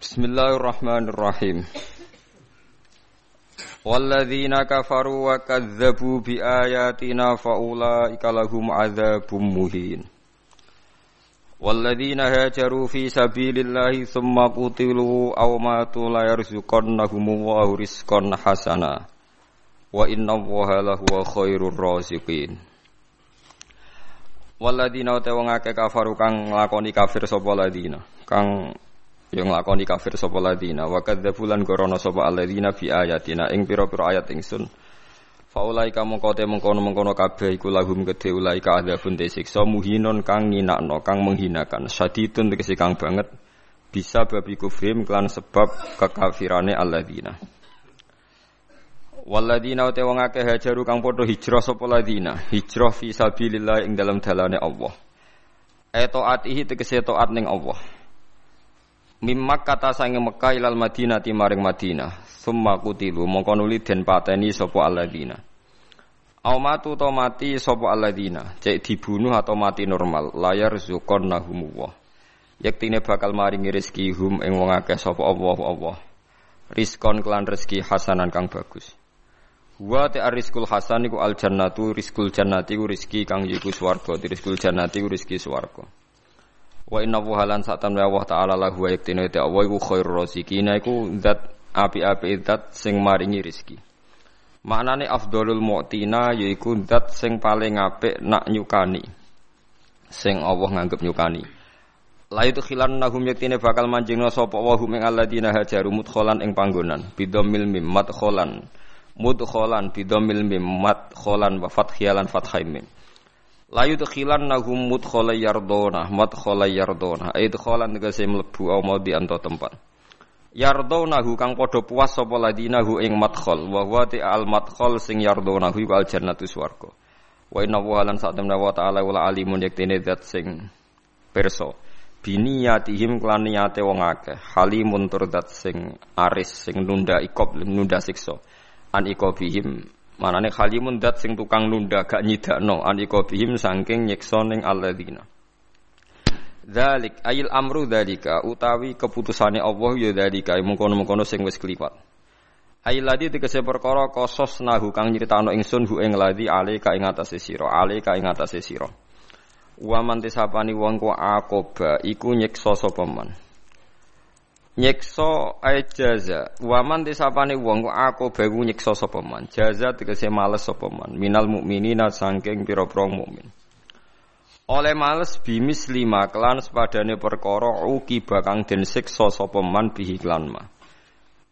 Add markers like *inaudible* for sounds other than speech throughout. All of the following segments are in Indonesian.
Bismillahirrahmanirrahim. Walladzina kafaru wa kadzdzabu bi ayatina faulaika lahum adzabum muhin. Walladzina hajaru fi sabilillahi thumma qutilu aw matu la yarzuqannahumullahu rizqan hasana. Wa inna Allaha lahuwa khairur raziqin. Walladzina ta wong akeh kafaru kang nglakoni kafir sapa ladina kang yang nglakoni kafir sapa ladina. Wa kadzdzabu lan gorono sapa alladzina fi ayatina. Ing pira-pira ayat ingsun. Faulai kamu kote mengkono-mengkono kabeh iku lahum gede ulai ka adzabun siksa muhinon kang nginakno kang menghinakan. Syadidun tegese kang banget. Bisa babi kufrim klan sebab kekafirane alladzina Waladina uta wong akeh hajaru kang padha hijrah sapa ladina. Hijrah fi sabilillah ing dalam dalane Allah. Etoatihi tegese taat ning Allah Mimmak kata sange Mekah ilal Madinah ti maring Madinah. Summa kutilu mongko nuli den pateni sapa alladzina. Au matu to mati sapa alladzina, cek dibunuh atau mati normal, layar zukon nahumullah. Yektine bakal maringi rezeki hum ing wong akeh sapa Allah Allah. Rizkon kelan rezeki hasanan kang bagus. Wa ta rizqul hasan iku al jannatu rizqul jannati ku rezeki kang yiku swarga, rizqul jannati ku rezeki swarga. Wa inna wuhalan saat temen Allah taala lahu wa yaktine te Allah iku khairur raziqina iku zat api-api zat sing maringi rezeki. Maknane afdolul mu'tina yaiku zat sing paling apik nak nyukani. Sing Allah nganggep nyukani. La itu khilan nahum yaktine bakal manjingna sapa wa hum ing alladzina hajaru mudkhalan ing panggonan bidomil mim madkhalan mudkhalan bidomil mim madkhalan wa fathiyalan fathaimin. La yudkhilan nahum mudkhala yardona madkhala yardona idkhalan tegese mlebu au mau di anto tempat. Yardonahu kang padha puas sapa ladinahu ing madkhal. Wa huwa al madkhal sing yardonahu iku al jannatu swarga. Wa inna wa lan sak temna wa ta'ala wala alimun yektene zat sing perso biniyatihim klan niate wong akeh. Halimun tur zat sing aris sing nunda ikob nunda siksa. An ikobihim Manane khalimun dat sing tukang nunda gak nyidakno aniko bihim saking nyiksa ning alladzina. Dzalik ayil amru dzalika utawi keputusane Allah ya dzalika mengkono-mengkono sing wis kliwat. Ayil ladi tegese perkara kosos nahu kang nyritano ingsun hu ing ladi ale ka ing atase sira, ale ka ing atase sira. Wa man tisapani wong ku akoba iku nyiksa sapa man nyekso ay jaza. Waman disapane wong aku bewu nyekso sapa man? Jaza tegese males sapa man? Minal mukminina saking pira-pira mukmin. Oleh males bimis lima kelan sepadane perkara uki bakang den siksa sapa man bihi klan ma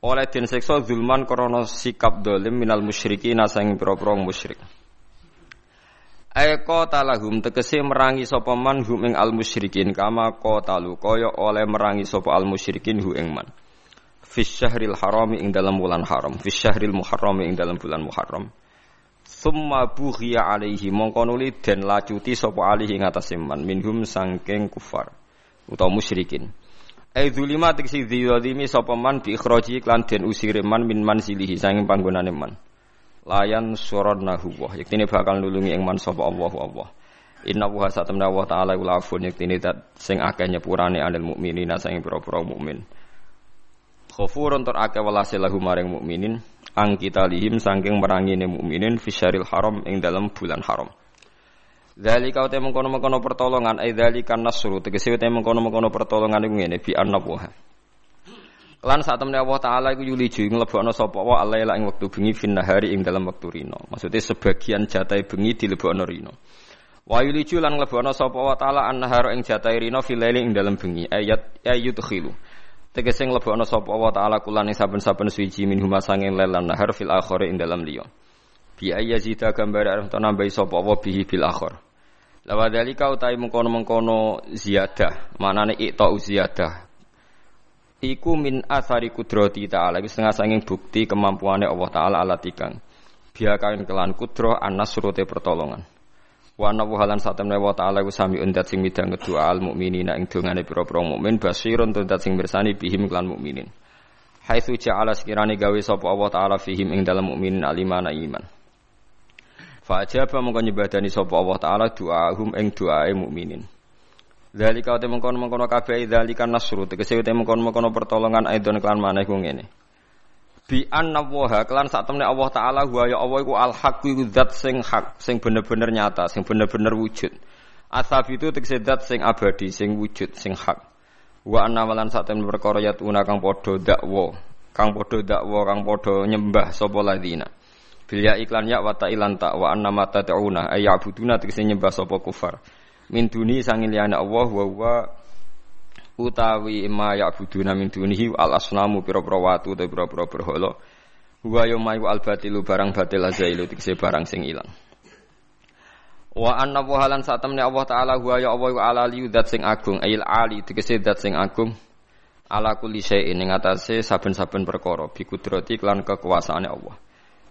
oleh den siksa zulman krana sikap dolim minal musyrikin saking pira-pira musyrik Eko talahum tegese merangi sapa man hum ing al musyrikin kama qatalu kaya oleh merangi sapa al musyrikin hu ing man. Fis harami ing dalam bulan haram, fis syahril ing dalam bulan muharram. Summa bughiya alaihi mongko nuli den lacuti sapa alihi ing atase man minhum sangking kufar utawa musyrikin. Ai zulima tegese dzalimi sapa man bi ikhraji klan den usire man min manzilihi sanging panggonane man layan nahu wah yaktine bakal nulungi ing man sapa Allah Allah Inna wa satamna wa ta'ala ula afun yaktine dat sing akeh nyepurane anil mukminina sing pira-pira mukmin. Khafurun tur akeh welase lahu maring mukminin ang kita lihim saking merangine mukminin fisyaril haram ing dalam bulan haram. Dzalika uta mengkono-mengkono pertolongan ai dzalika nasru. Tegese uta mengkono-mengkono pertolongan iku ngene bi annabuha Lan saat temen Allah Taala iku yuliju nglebokno sapa wa alaila ing wektu bengi fin nahari ing dalam wektu rino. Maksudnya sebagian jatai bengi dilebokno rino. Wa yuliju lan nglebokno sapa wa Taala an-nahar ing jatai rino fil ing dalam bengi. Ayat ayat khilu. Tegese nglebokno sapa wa Taala kulan ing saben-saben suci min huma sanging lelan nahar fil akhir ing dalam liya. Bi ayyazida gambar arep nambahi sapa wa bihi bil akhir. Lawa dalika utai mengkono-mengkono ziyadah, manane ikta ziyadah, iku min asari kudrati ta'ala. Iku setengah sanging bukti kemampuannya Allah taala alat ikang biakain kelan kudroh anas surute pertolongan. Wa ana halan satemne wa taala iku sami undat sing midang kedua al mukminina ing dongane pira-pira mukmin basirun tuntat sing bersani bihim kelan mukminin. Haitsu ja'ala sekirane gawe sapa Allah taala fihim ing dalam mukminin alimana iman. Fa ajaba mongko nyebadani sapa Allah taala doa hum ing doae mukminin Dzalika te mengkono-mengkono kabeh dzalika nasru tegese te mengkono-mengkono pertolongan aidon kelan maneh ku ngene. Bi anna waha kelan sak temne Allah taala wa ya Allah iku al haq iku zat sing hak, sing bener-bener nyata, sing bener-bener wujud. Asab itu tegese zat sing abadi, sing wujud, sing hak. Wa anna malan sak temne perkara yatuna kang padha dakwa, kang padha dakwa, kang padha nyembah sapa ladina. Bil ya iklan ya wa ta'ilan ta wa anna mata ta'una ay ya'buduna tegese nyembah sapa kufar min duni sangin liyane Allah wa wa utawi ma ya'buduna min dunihi al asnamu pira-pira watu utawa pira-pira berhala. Wa yaumayu al batilu barang batil azailu tikse barang sing ilang. Wa anna wa halan satamne Allah taala huwa ya Allah ala li zat sing agung ayil ali tikse zat sing agung ala kulli syai'in ing atase saben-saben perkara bi kudrati klan kekuasaane Allah.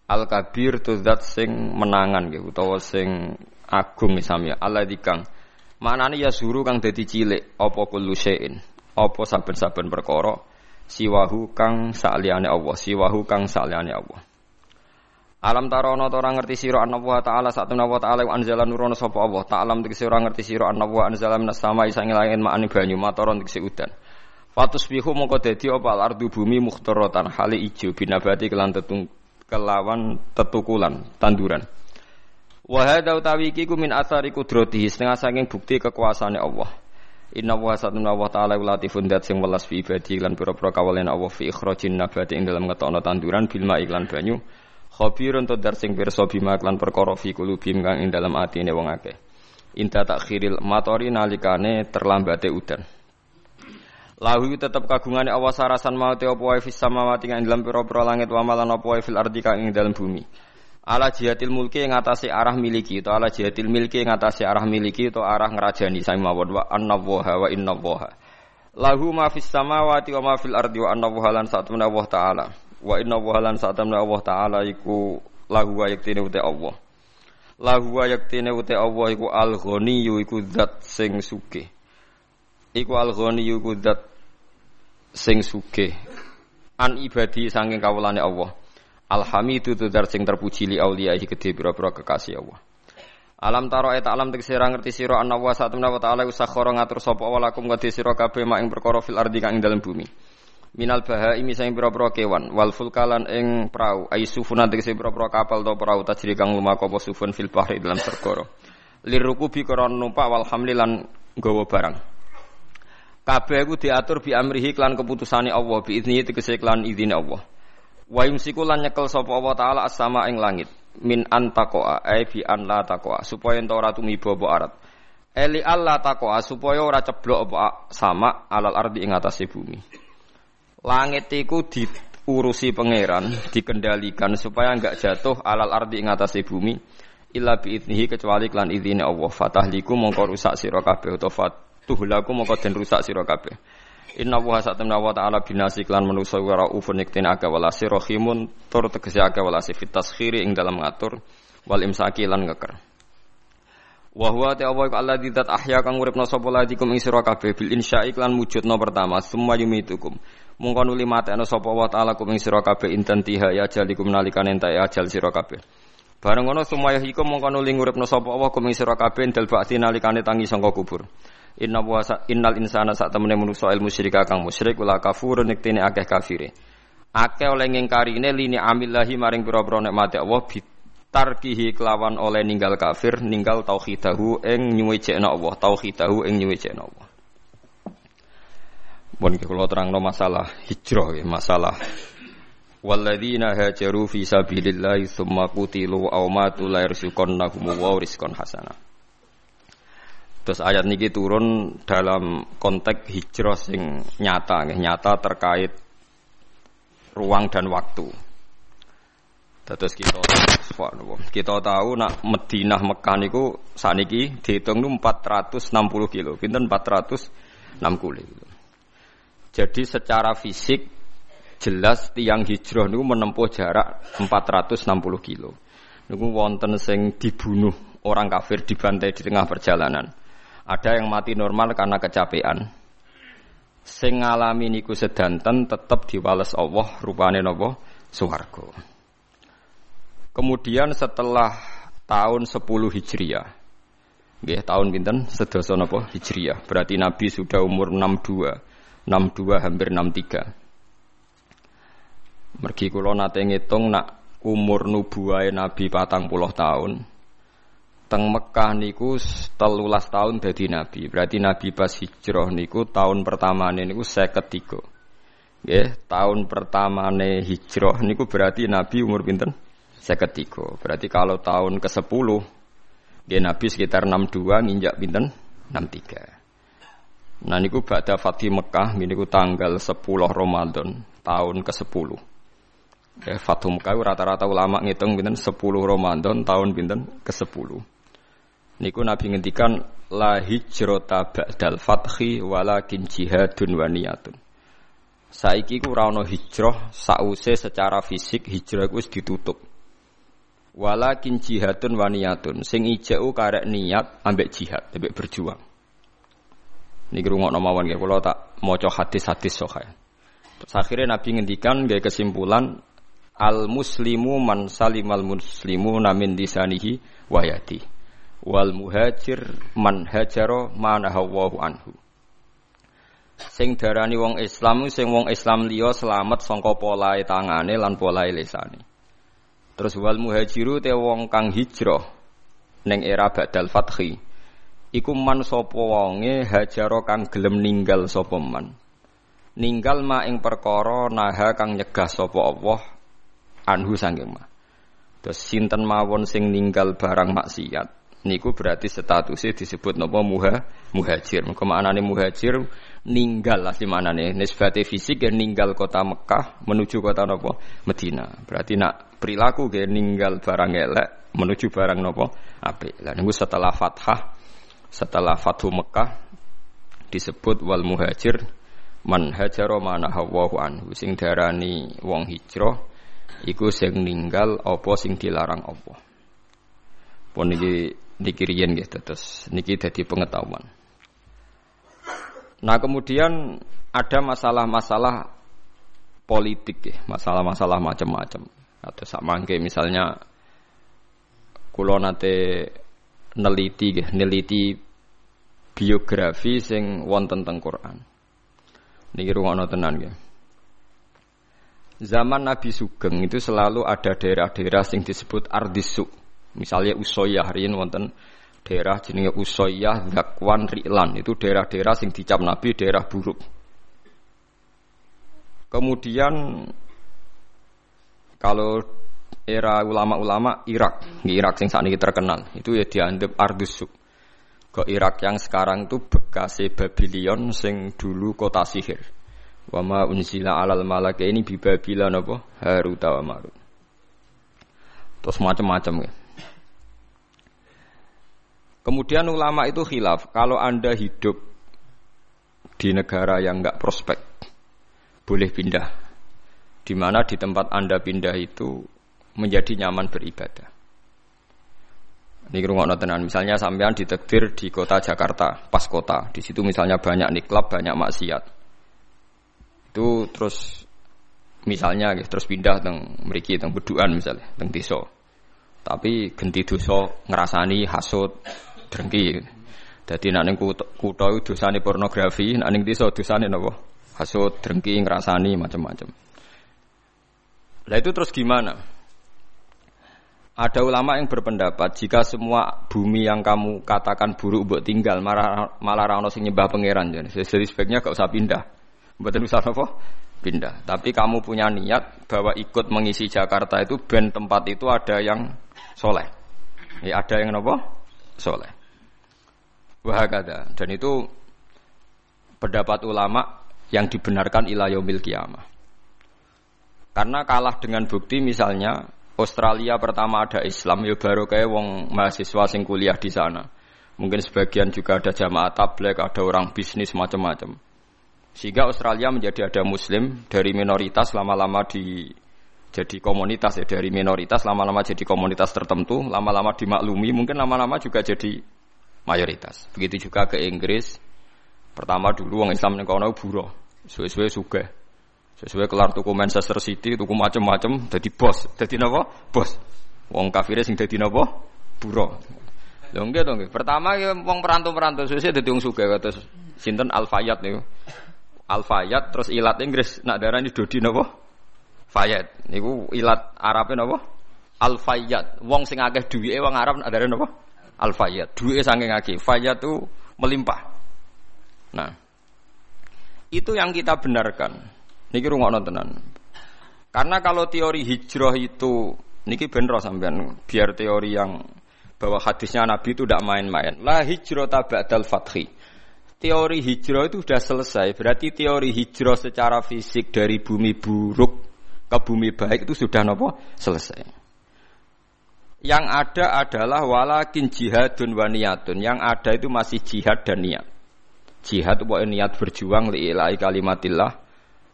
Al kabir tu zat sing menangan nggih utawa sing agung misalnya Allah dikang Maknane ya suru kang dadi cilik apa kullu syai'in, apa saben-saben perkara siwahu kang saliyane Allah, siwahu kang saliyane Allah. Alam tarono ora ngerti sira wa ta'ala satuna wa ta'ala wa anzala nurono sapa Allah. Ta'lam tegese ora ngerti sira wa anzala minas samai sang langit ma'ani banyu matoron tegese udan. Fatus bihu mongko dadi apa ardu bumi mukhtaratan hale ijo binabati kelan tetung kelawan tetukulan tanduran. Wa hadza utawi iki ku min athari qudratihi setengah saking bukti kekuasaane Allah. Inna wa satuna wa ta'ala latifun dat sing welas fi ibadi lan pira-pira kawalen Allah fi ikhrajin nabati ing dalam ngetokno tanduran bil iklan banyu. Khabirun to dar sing pirsa bima lan perkara fi kulubim kang ing dalam atine wong akeh. Inta takhiril matori nalikane terlambate udan. Lahu tetep kagungane Allah sarasan mau apa wae fis samawati ing dalam pira-pira langit wa malan apa wae fil ardi kang ing dalam bumi ala jihatil mulki yang atase arah miliki atau ala jihatil milki yang atase arah miliki atau arah ngerajani. Sami mawon wa annallaha wa innallaha lahu ma fis samawati wa ma fil ardi wa annallaha lan satuna Allah taala. Wa innallaha lan satuna Allah taala iku lahu wa yaktine uta Allah. Lahu wa yaktine uta Allah iku al ghaniyyu iku zat sing sugih. Iku al ghaniyyu iku zat sing sugih. An ibadi saking kawulane Allah Alhamidu dar sing terpuji li auliyahi gede pira-pira kekasih Allah. Alam taro eta alam tegese ra ngerti sira ana wa satamna wa ta'ala usakhara ngatur sapa wa lakum kadhe sira kabeh mak ing perkara fil ardi kang ing dalem bumi. Minal bahaimi sing pira-pira kewan wal fulkalan ing prau ai sufuna tegese pira-pira kapal to prau tajri kang lumaku apa sufun fil bahri dalam segara. Lirukubi koron numpak wal hamlilan gawa barang. Kabeh iku diatur bi amrihi klan keputusane Allah bi idzni tegese klan izine Allah. Wa yumsiku lan nyekel sapa Allah taala as-sama ing langit min antakoa ai bi an la takoa supaya ento ora tumiba apa arat. Eli Allah takoa supaya ora ceblok apa sama alal ardi ing atase bumi. Langit iku diurusi pangeran, dikendalikan supaya enggak jatuh alal ardi ing atase bumi illa bi idnihi kecuali klan izine Allah. Fatahliku mongko rusak sira kabeh utawa fatuhlaku mongko den rusak sira kabeh. Inna wa satamna wa ta'ala binasi klan manusa wa raufun iktin aga walasi rohimun tur tegesi aga walasi fit taskhiri ing dalam ngatur wal imsaki lan ngeker. Wa huwa ta Allah didat ahya kang uripna sapa ladikum ing sira kabeh bil insya'i klan wujudna pertama summa yumitukum. Mungko nuli mateno sapa wa ta'ala kum ing sira kabeh inten tiha ya jalikum nalikane entek ajal sira kabeh. Bareng ngono sumaya ikum mungko nuli nguripna sapa Allah kum ing sira kabeh dal bakti nalikane tangi sangka kubur. Inna wa innal insana sak temene manusa ilmu musyrika kang musyrik wala kafur niktene akeh kafire. Akeh oleh ngingkarine lini amillahi maring pira-pira nikmate Allah bitarkihi kelawan oleh ninggal kafir ninggal tauhidahu ing nyuwejekna Allah tauhidahu ing nyuwejekna Allah. Bon kula terangno masalah hijrah masalah Walladzina hajaru fi sabilillahi tsumma qutilu aw matu la yarzuqannahum wa rizqan hasanah. Terus ayat niki turun dalam konteks hijrah sing nyata, nggih, nyata terkait ruang dan waktu. Terus kita kita tahu nak Madinah Mekah niku saniki dihitung nu 460 kilo, pinten 460 kilo. Jadi secara fisik jelas tiang hijrah niku menempuh jarak 460 kilo. Niku wonten sing dibunuh orang kafir dibantai di tengah perjalanan. Ada yang mati normal karena kecapean. Sing ngalami niku sedanten tetap diwales Allah rupane napa swarga. Kemudian setelah tahun 10 Hijriah Nggih, tahun pinten? Sedasa napa? Hijriah. Berarti Nabi sudah umur 62. 62 hampir 63. Mergi kula nate ngitung nak umur nubuwahe Nabi patang puluh tahun. Teng Mekah niku telulas tahun dadi Nabi. Berarti Nabi pas hijrah niku tahun pertama niku saya ketiga. Nggih, tahun pertama hijrah niku berarti Nabi umur pinten? Saya ketiga. Berarti kalau tahun ke-10 dia Nabi sekitar 62 nginjak pinten 63. Nah niku ba'da Fatih Mekah niku tanggal 10 Ramadan tahun ke-10. Ya, Fathu Mekah rata-rata ulama ngitung pinten 10 Ramadan tahun pinten ke-10. Niku Nabi ngendikan la hijrata ba'dal fathi walakin jihadun wa niyatun. Saiki ku ora ana hijrah sause secara fisik hijrah wis ditutup. Walakin jihadun waniyatun sing ijau karek niat ambek jihad, ambek berjuang. Niki rungokno mawon nggih kula tak maca hadis-hadis. Terus akhirnya Nabi ngendikan gaya kesimpulan al muslimu man salimal muslimu namin disanihi wayati wal muhajir man hajaro manahawahu anhu. Sing darani wong Islam sing wong Islam liya selamat sangka polahe tangane lan polahe lisane. Terus wal muhajiru te wong kang hijrah neng era badal fathi. Iku man sapa wonge hajaro kang gelem ninggal sapa man. Ninggal ma ing perkara naha kang nyegah sapa Allah anhu sanging ma. Terus sinten mawon sing ninggal barang maksiat niku berarti statusnya disebut napa muha muhajir. Muga maknane muhajir ninggal asli manane nisbate fisik ya ninggal kota Mekah menuju kota napa Medina. Berarti nak perilaku ge ninggal barang elek menuju barang nopo apik. Lah niku setelah fathah setelah Fathu Mekah disebut wal muhajir man hajara mana hawahu anhu sing darani wong hijrah iku sing ninggal apa sing dilarang apa. Pun niki niki riyen nggih terus niki dadi pengetahuan. Nah kemudian ada masalah-masalah politik ya, masalah-masalah macam-macam atau sak mangke misalnya kulo nate neliti nggih neliti biografi sing wonten teng Quran. Niki rungokno tenan nggih. Zaman Nabi Sugeng itu selalu ada daerah-daerah sing disebut Ardisu. Misalnya Usoyah riyen wonten daerah jenenge Usoyah, Zakwan, Ri'lan. Itu daerah-daerah sing dicap Nabi daerah buruk. Kemudian kalau era ulama-ulama Irak, di Irak sing saat ini terkenal, itu ya dianggap Ardusuk. Ke Irak yang sekarang itu bekas Babylon sing dulu kota sihir. Wama unzila alal malaka ini bi Babylon apa? Harut wa. Terus macam-macam ya. Kemudian ulama itu khilaf, kalau Anda hidup di negara yang enggak prospek, boleh pindah di mana di tempat Anda pindah itu menjadi nyaman beribadah. Ini rumah tenan. Misalnya sampean ditekdir di kota Jakarta, pas kota. Di situ misalnya banyak niklab, banyak maksiat. Itu terus misalnya terus pindah teng mriki teng beduan misalnya, teng desa. Tapi genti dosa ngerasani hasut, drengki. Jadi nak ning kutha dosane pornografi, nak ning desa dosane napa? Hasut, drengki, ngerasani macam-macam. Lah itu terus gimana? Ada ulama yang berpendapat jika semua bumi yang kamu katakan buruk buat tinggal malah malah rano sing nyembah pangeran jadi sebaiknya gak usah pindah. Mboten usah apa? Pindah. Tapi kamu punya niat bahwa ikut mengisi Jakarta itu ben tempat itu ada yang soleh. Ya, ada yang apa? Soleh. Wahakada. Dan itu pendapat ulama yang dibenarkan ilayomil kiamah. Karena kalah dengan bukti misalnya Australia pertama ada Islam ya baru kayak wong mahasiswa sing kuliah di sana. Mungkin sebagian juga ada jamaah tablek, ada orang bisnis macam-macam. Sehingga Australia menjadi ada muslim dari minoritas lama-lama di jadi komunitas ya dari minoritas lama-lama jadi komunitas tertentu, lama-lama dimaklumi, mungkin lama-lama juga jadi mayoritas. Begitu juga ke Inggris. Pertama dulu wong Islam ning kono buruh, suwe-suwe sugih. Sesuai kelar tuku Manchester City, tuku macam-macam, jadi bos. Jadi napa? Bos. Wong kafir sing jadi napa? Buro. Lho nggih. Pertama ya wong perantau-perantau suwe dadi wong sugih kados sinten Al-Fayyad niku. Al-Fayyad terus ilat Inggris nak darani Dodi napa? Fayyad. Niku ilat Arabe napa? Al-Fayyad. Wong sing akeh duwike wong Arab nak darani napa? Al-Fayyad. Duwike saking akeh. Fayyad itu melimpah. Nah, itu yang kita benarkan. Niki rungokno tenan. Karena kalau teori hijrah itu niki bener sampean biar teori yang bahwa hadisnya Nabi itu tidak main-main. La hijrah ba'dal fathi. Teori hijrah itu sudah selesai. Berarti teori hijrah secara fisik dari bumi buruk ke bumi baik itu sudah nopo selesai. Yang ada adalah walakin jihadun wa niyatun. Yang ada itu masih jihad dan niat. Jihad itu niat berjuang li ilahi kalimatillah.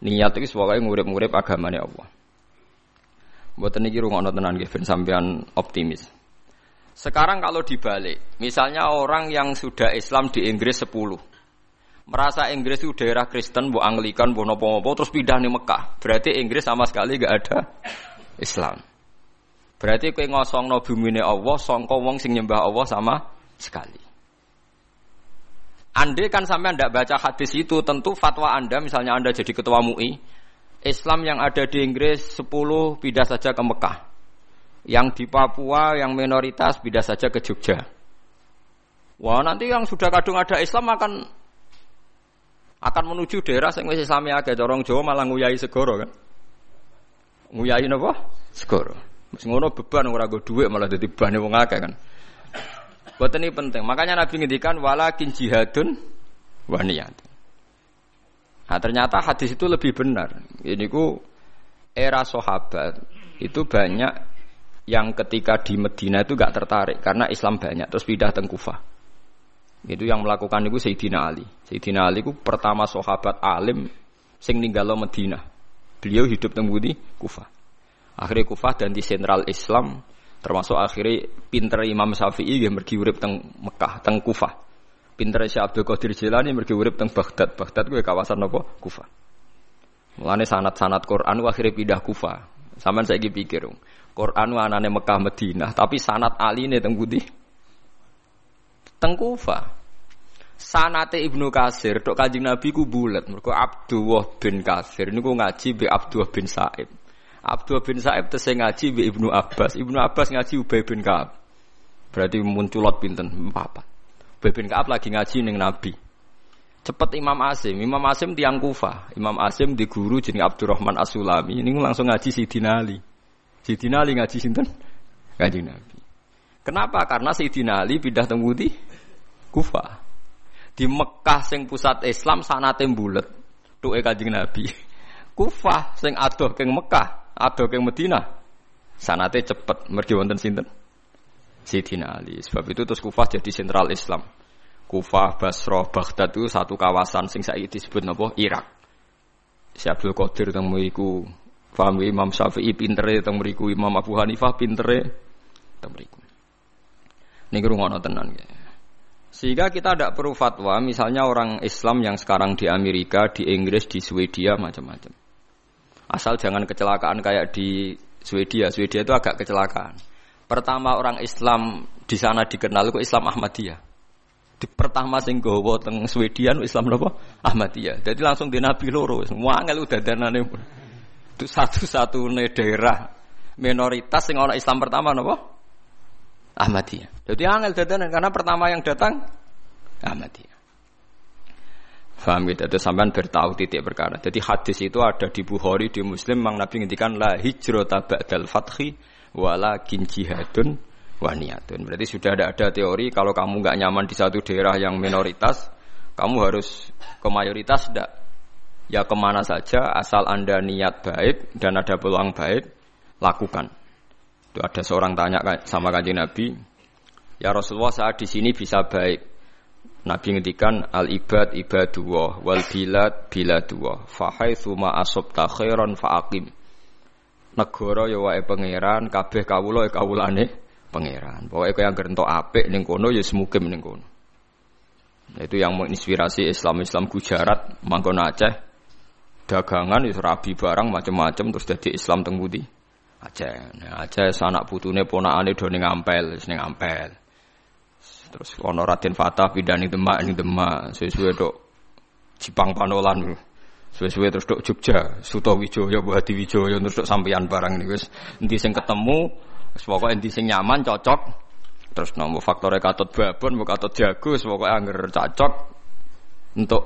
Niat itu pokoknya ngurip-ngurip agamanya Allah. Buat ini kira ngono tenan nggih sampean optimis. Sekarang kalau dibalik, misalnya orang yang sudah Islam di Inggris 10, merasa Inggris itu daerah Kristen, bu Anglikan, bu nopo-nopo, terus pindah nih Mekah. Berarti Inggris sama sekali gak ada Islam. Berarti kue ngosong no bumi Allah, songko wong sing nyembah Allah sama sekali. Andai kan sampai anda baca hadis itu, tentu fatwa anda, misalnya anda jadi ketua MUI, Islam yang ada di Inggris 10 pindah saja ke Mekah. Yang di Papua yang minoritas beda saja ke Jogja. Wah nanti yang sudah kadung ada Islam akan akan menuju daerah yang masih Islami agak corong Jawa malah nguyai segoro kan. Nguyai napa? Segoro. Mesti ngono beban ora go dhuwit malah dadi bane wong akeh kan. Buat ini penting. Makanya Nabi ngendikan walakin jihadun wa Nah, ternyata hadis itu lebih benar. Ini ku era sahabat itu banyak yang ketika di Medina itu gak tertarik karena Islam banyak terus pindah ke Kufah. Itu yang melakukan itu Sayyidina Ali. Sayyidina Ali itu pertama sahabat alim sing ninggalo Medina. Beliau hidup teng Budi Kufah. Akhirnya Kufah dan di sentral Islam termasuk akhirnya pinter Imam Syafi'i yang pergi urip teng Mekah, teng Kufah. Pinter Syekh Abdul Qadir Jilani pergi urip teng Baghdad. Baghdad gue kawasan apa? Kufah. Mulane sanat-sanat Quran akhirnya pindah Kufah. Saman saya pikir, Quran anane Mekah Madinah, tapi sanat aline teng pundi? Teng Kufa. Sanate Ibnu Kasir tok Kanjeng Nabi ku bulet mergo Abdullah bin Kasir niku ngaji be Abdullah bin Sa'ib. Abdullah bin Sa'ib tese ngaji be Ibnu Abbas. Ibnu Abbas ngaji Ubay bin Ka'ab. Berarti munculot pinten? Papat. Ubay bin Ka'ab lagi ngaji ning Nabi. Cepet Imam Asim, Imam Asim tiang Kufa. Imam Asim di guru jeneng Abdurrahman As-Sulami. Ini langsung ngaji Sidina Ali. Sayyidina Ali ngaji sinten? Ngaji Nabi. Kenapa? Karena Sayyidina Ali pindah teng di Kufa. Di Mekah sing pusat Islam sanate bulet. Tuke Kanjeng Nabi. Kufa sing adoh keng Mekah, adoh keng Madinah. Sanate cepet mergi wonten sinten? Sayyidina Ali. Sebab itu terus Kufah jadi sentral Islam. Kufah, Basrah, Baghdad itu satu kawasan sing saiki disebut napa? Irak. Si Abdul Qadir temu iku Faham ya, Imam Syafi'i pintere teng mriku, Imam Abu Hanifah pintere teng mriku. Niki rungono tenan ya. Sehingga kita tidak perlu fatwa, misalnya orang Islam yang sekarang di Amerika, di Inggris, di Swedia, macam-macam. Asal jangan kecelakaan kayak di Swedia. Swedia itu agak kecelakaan. Pertama orang Islam di sana dikenal itu Islam Ahmadiyah. Di pertama sing gowo teng Swedia Islam apa? Ahmadiyah. Jadi langsung di Nabi loro. Semua angel udah danane itu satu-satunya daerah minoritas yang orang Islam pertama nopo Ahmadiyah. Jadi angel dadanan karena pertama yang datang Ahmadiyah. Faham gitu, itu sampean bertahu titik perkara. Jadi hadis itu ada di Bukhari, di Muslim, Mang Nabi ngintikan la hijrata ba'dal fathi wala jihadun waniyatun. Berarti sudah ada ada teori kalau kamu nggak nyaman di satu daerah yang minoritas, kamu harus ke mayoritas tidak ya ke mana saja asal anda niat baik dan ada peluang baik lakukan. Itu ada seorang tanya sama kanjeng Nabi, ya Rasulullah saat di sini bisa baik. Nabi ngendikan al ibad ibadullah wal bilad biladullah. Fahaitsu ma asabta khairan faqim. Negara ya wae pangeran, kabeh kawula ya kawulane pangeran. Pokoke kaya gerentok apik ning kono ya semukim ning kono. Itu yang menginspirasi Islam-Islam Gujarat, Mangkon Aceh, dagangan itu rabi barang macam-macam terus jadi Islam teng Aceh. Nah, Aceh sanak putune ponakane do ning ampel, ning ampel. Terus ono Raden Fatah pindah ning Demak ning Demak, sesuai dok Jipang Panolan. Suwe-suwe terus dok Jogja, Suto Wijoyo, Bu Hadi Wijoyo terus dok sampeyan barang nih wis endi sing ketemu, wis pokoke endi sing nyaman cocok. Terus nomor faktornya katut babon, mau katut jago, pokoknya angger cocok untuk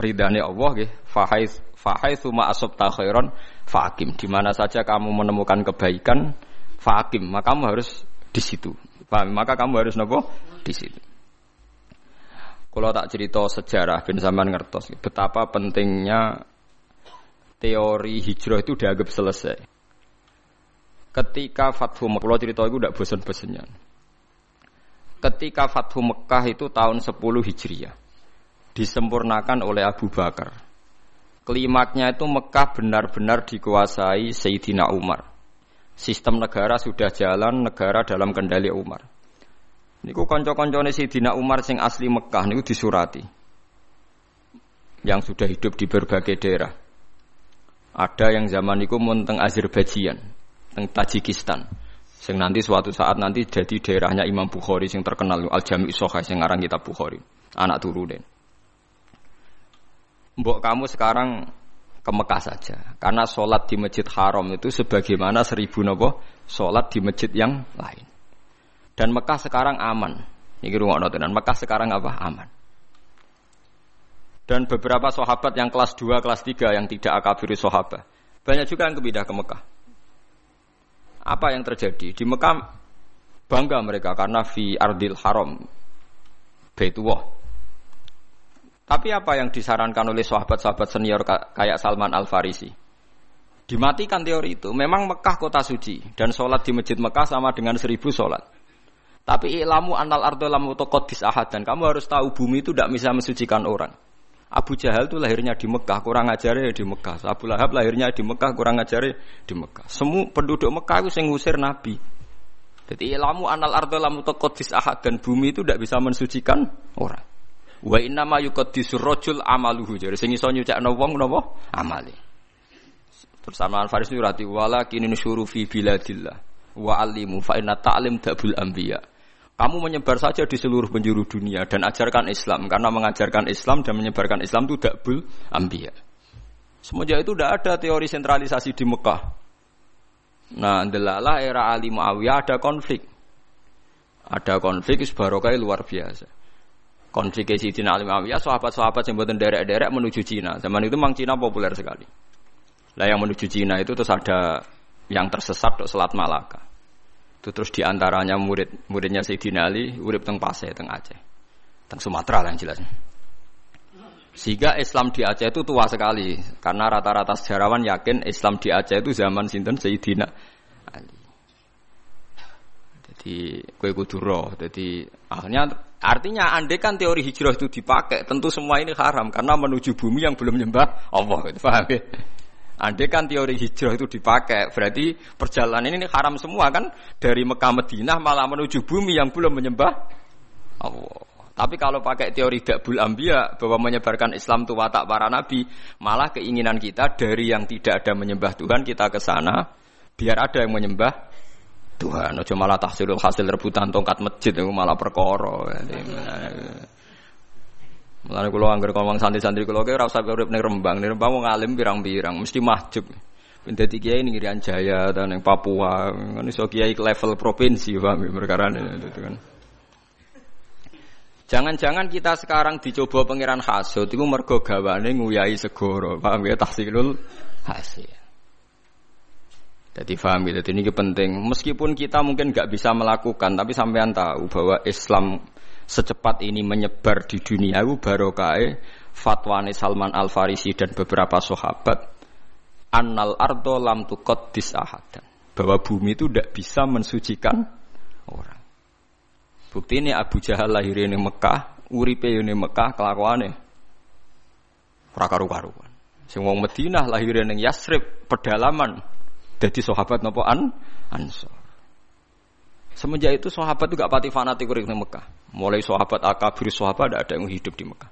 ridhani Allah nggih. Fahai fahai suma asab khairan fakim. Di mana saja kamu menemukan kebaikan, fakim, maka kamu harus di situ. Paham? Maka kamu harus nopo di situ. Kalau tak cerita sejarah bin zaman ngertos betapa pentingnya teori hijrah itu dianggap selesai. Ketika Fathu Mekah, cerita itu tidak bosan-bosannya. Ketika Fathu Mekah itu tahun 10 Hijriah, disempurnakan oleh Abu Bakar. Klimaknya itu Mekah benar-benar dikuasai Sayyidina Umar. Sistem negara sudah jalan, negara dalam kendali Umar. Niku kanca-kancane Sidina Umar sing asli Mekah niku disurati. Yang sudah hidup di berbagai daerah. Ada yang zaman niku mun teng Azerbaijan, teng Tajikistan. Sing nanti suatu saat nanti jadi daerahnya Imam Bukhari sing terkenal Al Jami' Sohai sing ngarang kitab Bukhari. Anak turunin. Mbok kamu sekarang ke Mekah saja. Karena sholat di Masjid Haram itu sebagaimana seribu nopo sholat di masjid yang lain. Dan Mekah sekarang aman. Ini rumah dan Mekah sekarang apa? Aman. Dan beberapa sahabat yang kelas 2, kelas 3 yang tidak akabiri sahabat. Banyak juga yang kepindah ke Mekah. Apa yang terjadi? Di Mekah bangga mereka karena fi ardil haram. Baitullah. Tapi apa yang disarankan oleh sahabat-sahabat senior kayak Salman Al-Farisi? Dimatikan teori itu. Memang Mekah kota suci. Dan sholat di masjid Mekah sama dengan seribu sholat. Tapi ilmu anal ardo lamu tokodis ahad dan kamu harus tahu bumi itu tidak bisa mensucikan orang. Abu Jahal itu lahirnya di Mekah, kurang ajar di Mekah. Abu Lahab lahirnya di Mekah, kurang ajar di Mekah. Semua penduduk Mekah itu yang ngusir Nabi. Jadi ilmu anal ardo lamu tokodis ahad dan bumi itu tidak bisa mensucikan orang. Wa inna ma yuqaddisu rajul amaluhu. Jadi sing iso nyucakno wong napa? Amale. Terus Salman Faris itu rati wala kini nusyuru fi biladillah wa alimu fa inna ta'lim dabul anbiya. Kamu menyebar saja di seluruh penjuru dunia dan ajarkan Islam karena mengajarkan Islam dan menyebarkan Islam itu dakbul ambia. Semenjak itu tidak ada teori sentralisasi di Mekah. Nah, delalah era Ali Muawiyah ada konflik. Ada konflik barokai luar biasa. Konflik Sayyidina Ali Muawiyah, sahabat-sahabat yang buatan derek-derek menuju Cina. Zaman itu memang Cina populer sekali. Lah yang menuju Cina itu terus ada yang tersesat ke Selat Malaka. Itu terus di antaranya murid muridnya Sayyidina Ali urip teng Pasai teng Aceh. Teng Sumatera lah yang jelas. Sehingga Islam di Aceh itu tua sekali karena rata-rata sejarawan yakin Islam di Aceh itu zaman sinten Sayyidina. Jadi kue kuduro. Jadi akhirnya artinya andai kan teori hijrah itu dipakai, tentu semua ini haram karena menuju bumi yang belum nyembah Allah. Itu paham ya? Andai kan teori hijrah itu dipakai, berarti perjalanan ini haram semua kan dari Mekah Madinah malah menuju bumi yang belum menyembah Allah. Tapi kalau pakai teori dakbul ambia bahwa menyebarkan Islam itu watak para nabi, malah keinginan kita dari yang tidak ada menyembah Tuhan kita ke sana biar ada yang menyembah Tuhan. Ojo malah tahsilul hasil rebutan tongkat masjid itu malah perkara. Mulane kula anggar ngomong santri-santri kula ki ora usah urip ning Rembang, ning Rembang wong alim pirang-pirang mesti mahjub. Dadi kiai ning Irian Jaya atau ning Papua, kan iso kiai level provinsi paham ya perkara itu kan. Jangan-jangan kita sekarang dicoba pangeran hasud itu mergo gawane nguyai segoro, paham ya tahsilul hasil. Jadi ya, jadi ini penting. Meskipun kita mungkin nggak bisa melakukan, tapi sampean tahu bahwa Islam secepat ini menyebar di dunia itu barokai fatwane Salman Al Farisi dan beberapa sahabat annal ardo lam tuqaddis ahadan bahwa bumi itu tidak bisa mensucikan orang. Bukti ini Abu Jahal lahir di Mekah, uripe di Mekah kelakuane ora karu-karuan. Sing wong Madinah lahir ning Yasrib pedalaman dadi sahabat napa an Ansor. Semenjak itu sahabat itu gak pati fanatik di Mekah. Mulai sahabat akabir sahabat ada yang hidup di Mekah.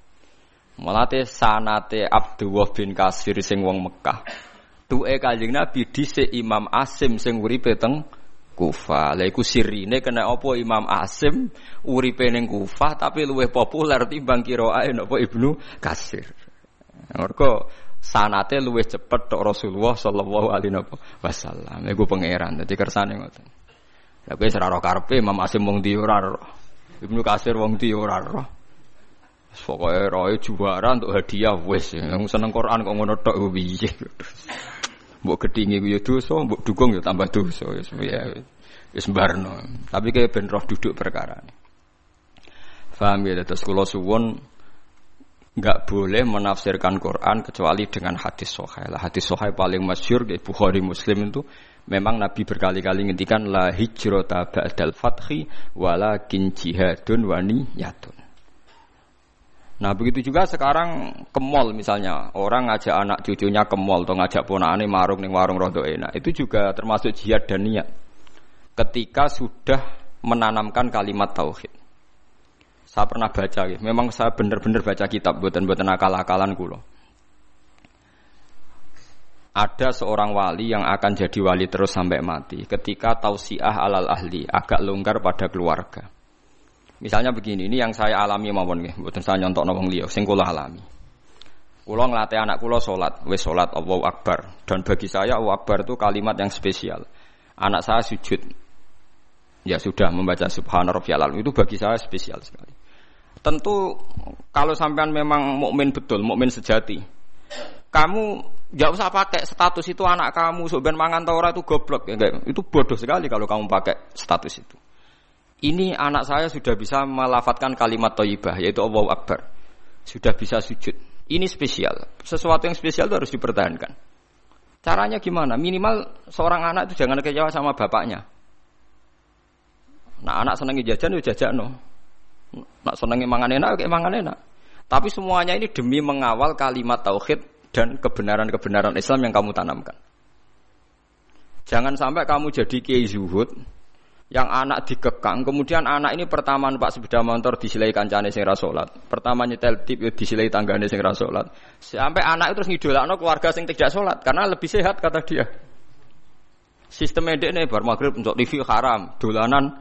Mulate sanate Abdullah bin Kasir sing wong Mekah. Tuke Kanjeng Nabi dhisik Imam Asim sing uripe teng Kufah. Lha iku sirine kena apa Imam Asim uripe ning Kufah tapi luwih populer timbang kiroae napa Ibnu Kasir. Mergo sanate luwih cepet tok Rasulullah sallallahu alaihi wasallam. Iku pangeran dadi kersane ngoten. Lah kowe ora karepe Imam Asim wong ndi ora Ibnu Kasir wong ndi ora ora. Pokoke roe juara untuk hadiah wis. Yang seneng Quran kok ngono tok piye. Mbok gedhingi ku ya dosa, mbok dukung ya tambah dosa. Wis ya wis barno. Tapi kayak ben roh duduk perkara. Faham ya terus kula suwun nggak boleh menafsirkan Quran kecuali dengan hadis. Lah hadis sahih paling masyhur di Bukhari Muslim itu memang Nabi berkali-kali ngendikan la hijrata ba'dal fathi walakin jihadun wa niyatun. Nah begitu juga sekarang ke mall misalnya orang ngajak anak cucunya ke mall atau ngajak ponakane marung ning warung rodo enak itu juga termasuk jihad dan niat. Ketika sudah menanamkan kalimat tauhid. Saya pernah baca, ya. memang saya benar-benar baca kitab buatan-buatan akal-akalan kulo. Ada seorang wali yang akan jadi wali terus sampai mati ketika tausiah alal ahli agak longgar pada keluarga. Misalnya begini, ini yang saya alami mawon nggih, mboten saya nyontok wong liya, sing kula alami. Kula nglatih anak kula salat, wis salat Allahu Akbar. Dan bagi saya Allahu Akbar itu kalimat yang spesial. Anak saya sujud. Ya sudah membaca subhana rabbiyal itu bagi saya spesial sekali. Tentu kalau sampean memang mukmin betul, mukmin sejati. Kamu nggak usah pakai status itu anak kamu, sebenarnya mangan taura itu goblok ya Itu bodoh sekali kalau kamu pakai status itu. Ini anak saya sudah bisa melafatkan kalimat toibah yaitu Allahu Akbar. Sudah bisa sujud. Ini spesial. Sesuatu yang spesial itu harus dipertahankan. Caranya gimana? Minimal seorang anak itu jangan kecewa sama bapaknya. Nah anak senengi jajan ya jajan no. Nak senengi mangan enak kayak mangan enak. Tapi semuanya ini demi mengawal kalimat tauhid dan kebenaran-kebenaran Islam yang kamu tanamkan. Jangan sampai kamu jadi kiai zuhud, yang anak dikekang, kemudian anak ini pertama numpak sepeda motor disilai kancane sing rasolat. Pertama nyetel tip ya disilai tanggane sing rasolat. Sampai anak itu terus ngidolakno keluarga sing tidak sholat karena lebih sehat kata dia. Sistem medek nih bar maghrib untuk TV haram, dolanan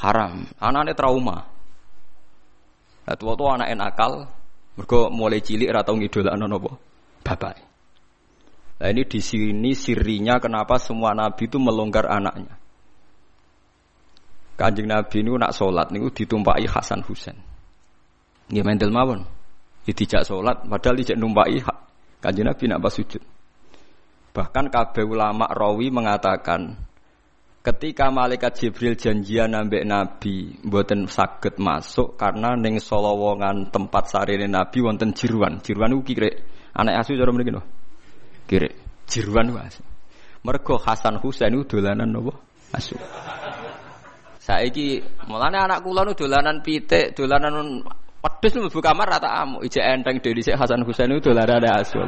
haram. Anaknya trauma. Nah, tua-tua anak nakal, mereka mulai cilik atau ngidolakno nopo bapak. Nah ini di sini sirinya kenapa semua nabi itu melonggar anaknya. Kanjeng Nabi ini nak sholat niku ditumpai Hasan Husain. Nggih mendel mawon. Dijak sholat padahal dijak numpai Kanjeng Nabi nak sujud. Bahkan kabeh ulama rawi mengatakan ketika malaikat Jibril janjian nambah Nabi mboten saged masuk karena ning solowongan tempat sarine Nabi wonten jiruan. Jiruan ku kire anak asu cara mriki no. Kire jiruan wae. Mergo Hasan Husain itu dolanan nopo? Asu. Saiki mulane anak kula nu dolanan pitik, dolanan wedhus mlebu kamar rata amuk. Ijek enteng dhewe Hasan Husain itu dolanan asu.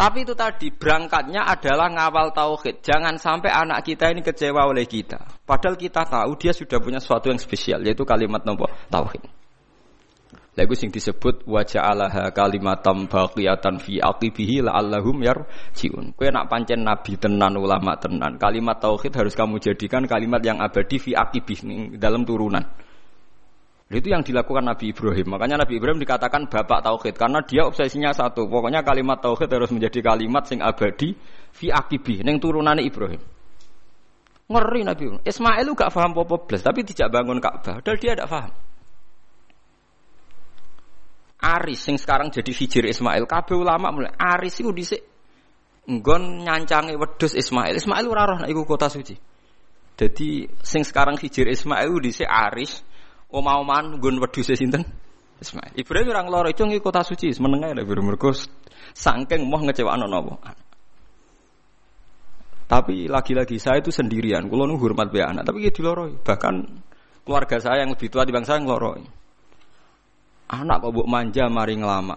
Tapi itu tadi berangkatnya adalah ngawal tauhid. Jangan sampai anak kita ini kecewa oleh kita. Padahal kita tahu dia sudah punya sesuatu yang spesial yaitu kalimat nopo tauhid. Lagu sing disebut wajah Allah kalimatam baqiyatan fi aqibihi la'allahum yarjiun. Kowe nak pancen nabi tenan ulama tenan, kalimat tauhid harus kamu jadikan kalimat yang abadi fi aqibih dalam turunan. Itu yang dilakukan Nabi Ibrahim. Makanya Nabi Ibrahim dikatakan bapak tauhid karena dia obsesinya satu. Pokoknya kalimat tauhid harus menjadi kalimat sing abadi fi akibih neng turunane Ibrahim. Ngeri Nabi Ibrahim. Ismail lu gak paham apa tapi tidak bangun Ka'bah. Padahal dia tidak paham. Aris sing sekarang jadi hijir Ismail. Kabeh ulama mulai Aris itu dhisik nggon nyancangi wedhus Ismail. Ismail ora roh iku kota suci. Jadi sing sekarang hijir Ismail dhisik Aris omah-omahan nggon wedhuse sinten? Ismail. Ibrahim orang loro itu ngi kota suci, menengah ya mergo saking moh ngecewakno napa. Tapi lagi-lagi saya itu sendirian. Kulo nu hormat be anak, tapi ya diloroi. Bahkan keluarga saya yang lebih tua di bangsa yang loroi. Anak kok buk manja mari ngelama.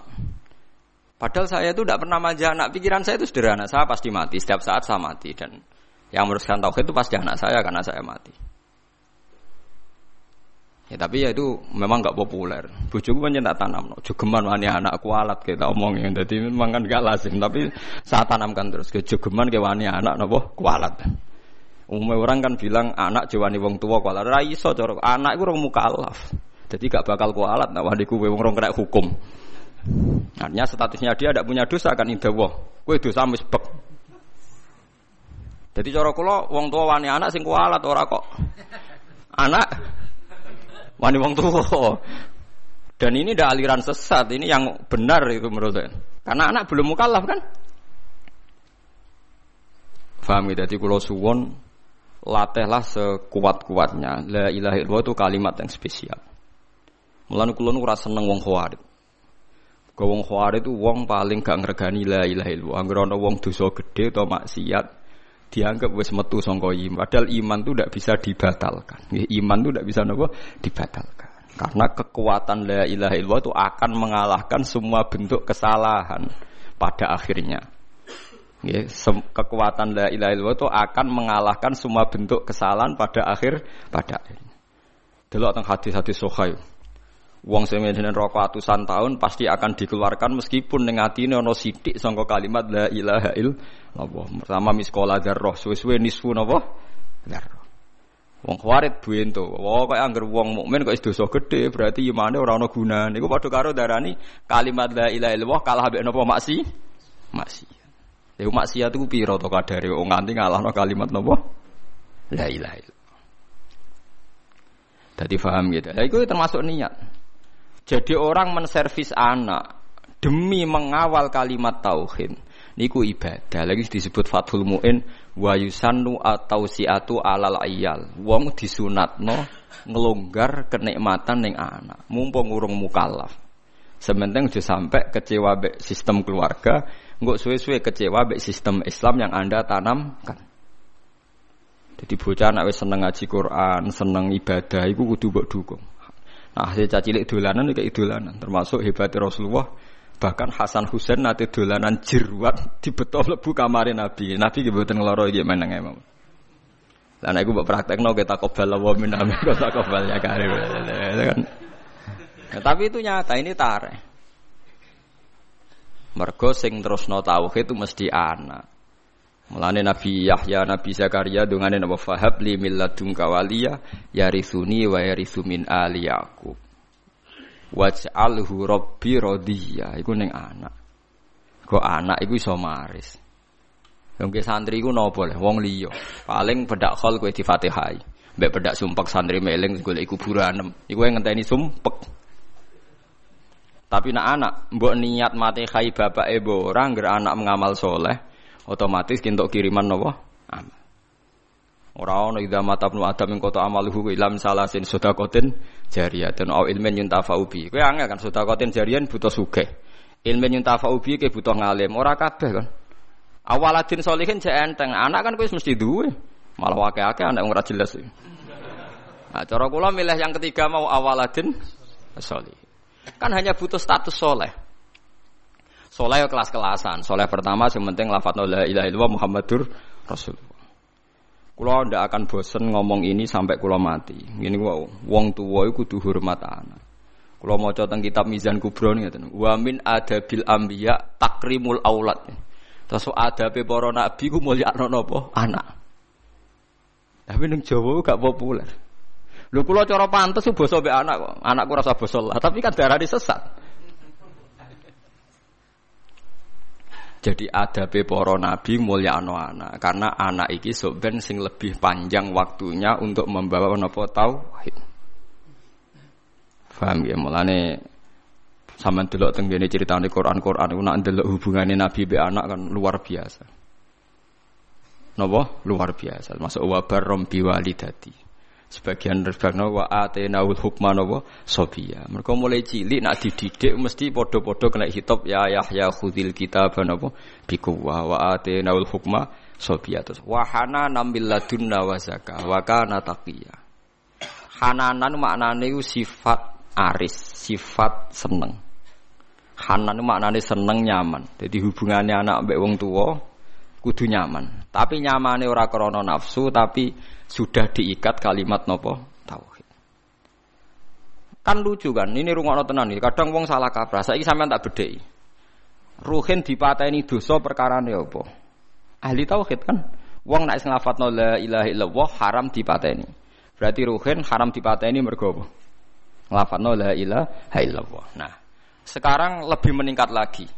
Padahal saya itu tidak pernah manja anak. Pikiran saya itu sederhana. Saya pasti mati. Setiap saat saya mati. Dan yang meruskan tauhid itu pasti anak saya karena saya mati. Ya tapi ya itu memang nggak populer. Bojoku kan tak tanam, no. jogeman wani anak kualat kita omongin. Jadi memang kan gak lazim. Tapi saya tanamkan terus ke jogeman ke wani anak nopo kualat. Umumnya orang kan bilang anak jawani wong tua kualat. Raiso corok anak itu orang mukallaf. Jadi gak bakal kualat. Nah wadiku wong orang kena hukum. Artinya statusnya dia tidak punya dosa kan wah. Kue dosa misbek. Jadi cara kula wong tua wani anak sing kualat ora kok. Anak Wani wong tua. Dan ini tidak aliran sesat, ini yang benar itu menurut saya. Karena anak belum mukallaf kan? Faham ya? Jadi kalau suwon latihlah sekuat-kuatnya. La ilaha illallah itu kalimat yang spesial. Mulane kula nu ora seneng wong khawarij. Kau wong khawarij itu wong paling gak ngregani la ilaha illallah. Angger ana wong dosa gede atau maksiat, dianggap wis metu sangka iman. Padahal iman itu tidak bisa dibatalkan. Iman itu tidak bisa nopo dibatalkan. Karena kekuatan la ilaha illallah itu akan mengalahkan semua bentuk kesalahan pada akhirnya. Ya, kekuatan la ilaha illallah itu akan mengalahkan semua bentuk kesalahan pada akhir pada akhirnya. Delok teng hadis-hadis sahih. Wong sing ngene rokok atusan tahun pasti akan dikeluarkan meskipun ning atine ana sithik sangka kalimat la ilaha illallah. Pertama miskola dzarrah, suwe-suwe nisfu napa? Dzarrah. Wong khawarit buento. Wah, kok angger wong mukmin kok dosa gede, berarti imane ora ana gunane. Iku padha karo darani kalimat la ilaha illallah kalah mbek napa maksi? Maksi. Lha maksiat iku pira to kadare wong nganti ngalahno kalimat napa? La ilaha illallah. Dadi paham gitu. Lah iku termasuk niat. Jadi orang menservis anak demi mengawal kalimat tauhid niku ibadah. Lagi disebut Fathul Muin wa yusannu atau siatu alal ayal. Wong disunatno ngelonggar kenikmatan ning anak. Mumpung urung mukallaf. Sementing aja sampai kecewa be sistem keluarga, nggak suwe-suwe kecewa be sistem Islam yang Anda tanamkan. Jadi bocah anak seneng ngaji Quran, seneng ibadah, itu kudu mbok dukung. Nah, hasil cacilik dolanan kayak dolanan, termasuk hebatnya Rasulullah. Bahkan Hasan Husain nanti dolanan jirwat *laughs* di betul lebu kamar Nabi. Nabi kebetulan ngeloro gimana nggak mau. Dan aku buat praktek kita kobal wa min amin kita kobal ya *laughs* kan. Nah, tapi itu nyata ini tare. Mergo sing terus no tauhid itu mesti anak. Mulane Nabi Yahya, Nabi Zakaria dungane napa fahab li milladunka waliya yarithuni wa yarithu min ali Yaqub. Waj'alhu rabbi radiya iku ning anak. Kok anak iku iso maris. Wong santri iku napa le wong liya. Paling bedak khol kowe difatihai. Mbek bedak sumpek santri meling golek kuburan. Iku ngenteni sumpek. Tapi nak anak mbok niat mati khai bapak ibu orang anak mengamal soleh, otomatis kintuk kiriman nopo amal. Ora ono idza mata ibnu adam ing kota amaluhu ilam salasin sedekatin jariyatun au ilmin yuntafa'u bi. Kowe angel kan sedekatin jariyan butuh sugih. Ilmin yuntafa'u bi ke butuh ngalim, ora kabeh kan. Awaladin solihin jek enteng, anak kan kowe mesti duwe. Malah akeh-akeh anak ora jelas. Nah, cara kula milih yang ketiga mau awaladin solih. Kan hanya butuh status soleh. Soleh kelas-kelasan. Soleh pertama yang penting lafadz la ilaha illallah Muhammadur Rasulullah. Kulo ndak akan bosen ngomong ini sampai kulo mati. Ini wow, wong tua itu kudu hormat anak. Kulo mau tentang kitab Mizan Kubro nih Wa min adabil ambiya takrimul aulad. Terus adabe para nabi ku mulia napa? Anak. Tapi ning Jawa gak populer. Lho kula cara pantes basa mbek anak kok. Anakku rasa basa lah, tapi kan darah sesat. Jadi ada para nabi mulia anak karena anak iki soben sing lebih panjang waktunya untuk membawa nopo tauhid. Faham ya mulane sama delok teng cerita ceritane Quran-Quran iku nak ndelok hubungane nabi be anak kan luar biasa. Napa? Luar biasa. Masuk wabar rombi walidati. Sebagian rebakna wa atenaul hukma napa sobiya. Mereka mulai cilik nak dididik mesti podo-podo kena hitop ya Yahya khudil kitab napa bikuwa wa atenaul hukma sobiya terus wa hana nambil ladunna wa zakah wa kana. Hananan sifat aris, sifat seneng. Hanan maknane seneng nyaman. Jadi hubungannya anak mbek wong tua kudu nyaman. Tapi nyamane ora krana nafsu tapi sudah diikat kalimat nopo tauhid. Kan lucu kan, ini rungokno tenan iki. Kadang wong salah kaprah. Saiki sampean tak bedheki. Ruhin dipateni dosa perkarane apa? Ahli tauhid kan. Wong nek nglafatno la ilaha illallah haram dipateni. Berarti ruhin haram dipateni mergo apa? Nglafatno la ilaha illallah. Nah, sekarang lebih meningkat lagi.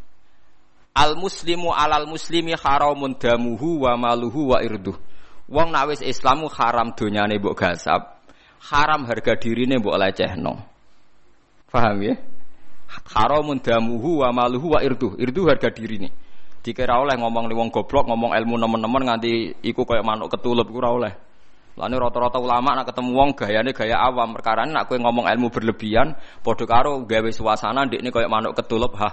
Al muslimu alal muslimi haramun damuhu wa maluhu wa irduh. Wong nek wis Islamu haram donyane mbok gasap, haram harga dirine mbok lecehno. Paham ya? Haramun damuhu wa maluhu wa irduh. Irduh harga diri nih. Dikira oleh ngomong wong goblok, ngomong ilmu nemen-nemen nganti iku kayak manuk ketulup ora oleh. Lalu rata-rata ulama nak ketemu wong gayane gaya awam perkara nak kowe ngomong ilmu berlebihan padha karo gawe suasana ndekne kayak manuk ketulup ha.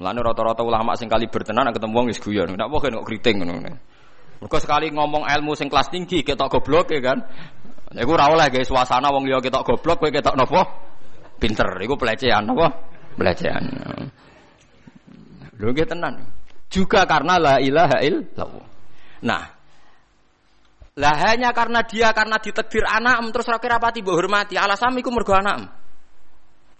Mulane rata-rata ulama sing kali bertenan ketemu wong wis guyon. Nek kok kok kriting ngono. Mergo sekali ngomong ilmu sing kelas tinggi ketok goblok ya kan. Iku ora oleh gawe suasana wong liya ketok goblok kowe ketok napa? pinter. Iku pelecehan apa? Pelecehan. Lho nggih tenan. Juga karena la ilaha illallah. Nah, lah hanya karena dia karena ditekdir anak terus ra kira pati hormati. Alasan iku mergo anak.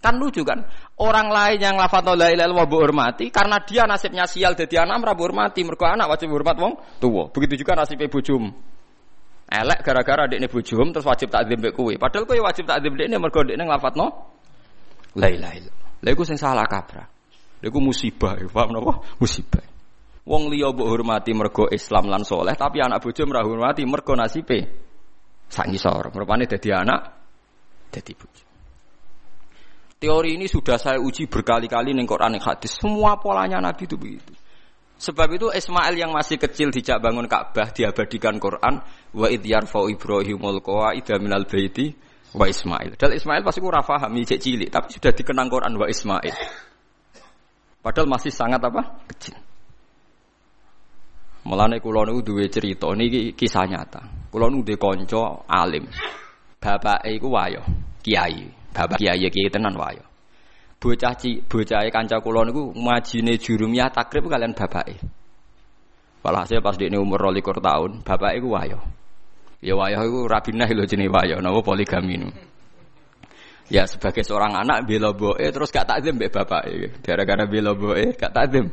Kan lucu kan? Orang lain yang lafadz la ilaha illallah hormati karena dia nasibnya sial jadi anak ora hormati mergo anak wajib hormat wong tua. Begitu juga nasibnya bojum. Elek gara-gara adiknya bojum terus wajib takdim mbek kowe. Padahal kowe wajib takdim dekne mergo dekne nglafatno La ilaha illallah. Lha iku sing salah kaprah. Lha iku musibah, ya, paham napa? Musibah. Wong liya mbok hormati mergo Islam lan soleh, tapi anak bojo ora hormati mergo nasibe sak ngisor. Merupane dadi anak dadi bojo. Teori ini sudah saya uji berkali-kali ning Quran ning hadis. Semua polanya Nabi itu begitu. Sebab itu Ismail yang masih kecil dijak bangun Ka'bah diabadikan Quran wa id yarfa Ibrahimul qawaida minal baiti wa Ismail. Padahal Ismail pasti kurang paham cek cilik, tapi sudah dikenang Quran wa Ismail. Padahal masih sangat apa? Kecil. Mulane kula niku duwe cerita niki kisah nyata. Kula niku duwe kanca alim. Bapake iku wayo, kiai. Bapak kiai kiai tenan wayo. Bocah ci, bocahe kanca kula niku majine jurumiyah takrib kalian bapake. Walhasil pas dia umur 12 tahun, bapak iku wayo. Ya wayah itu rabinah lho jenis wayah, nama poligami nu. Ya sebagai seorang anak bela boe terus gak takzim mbek bapak Gara-gara bela boe gak takzim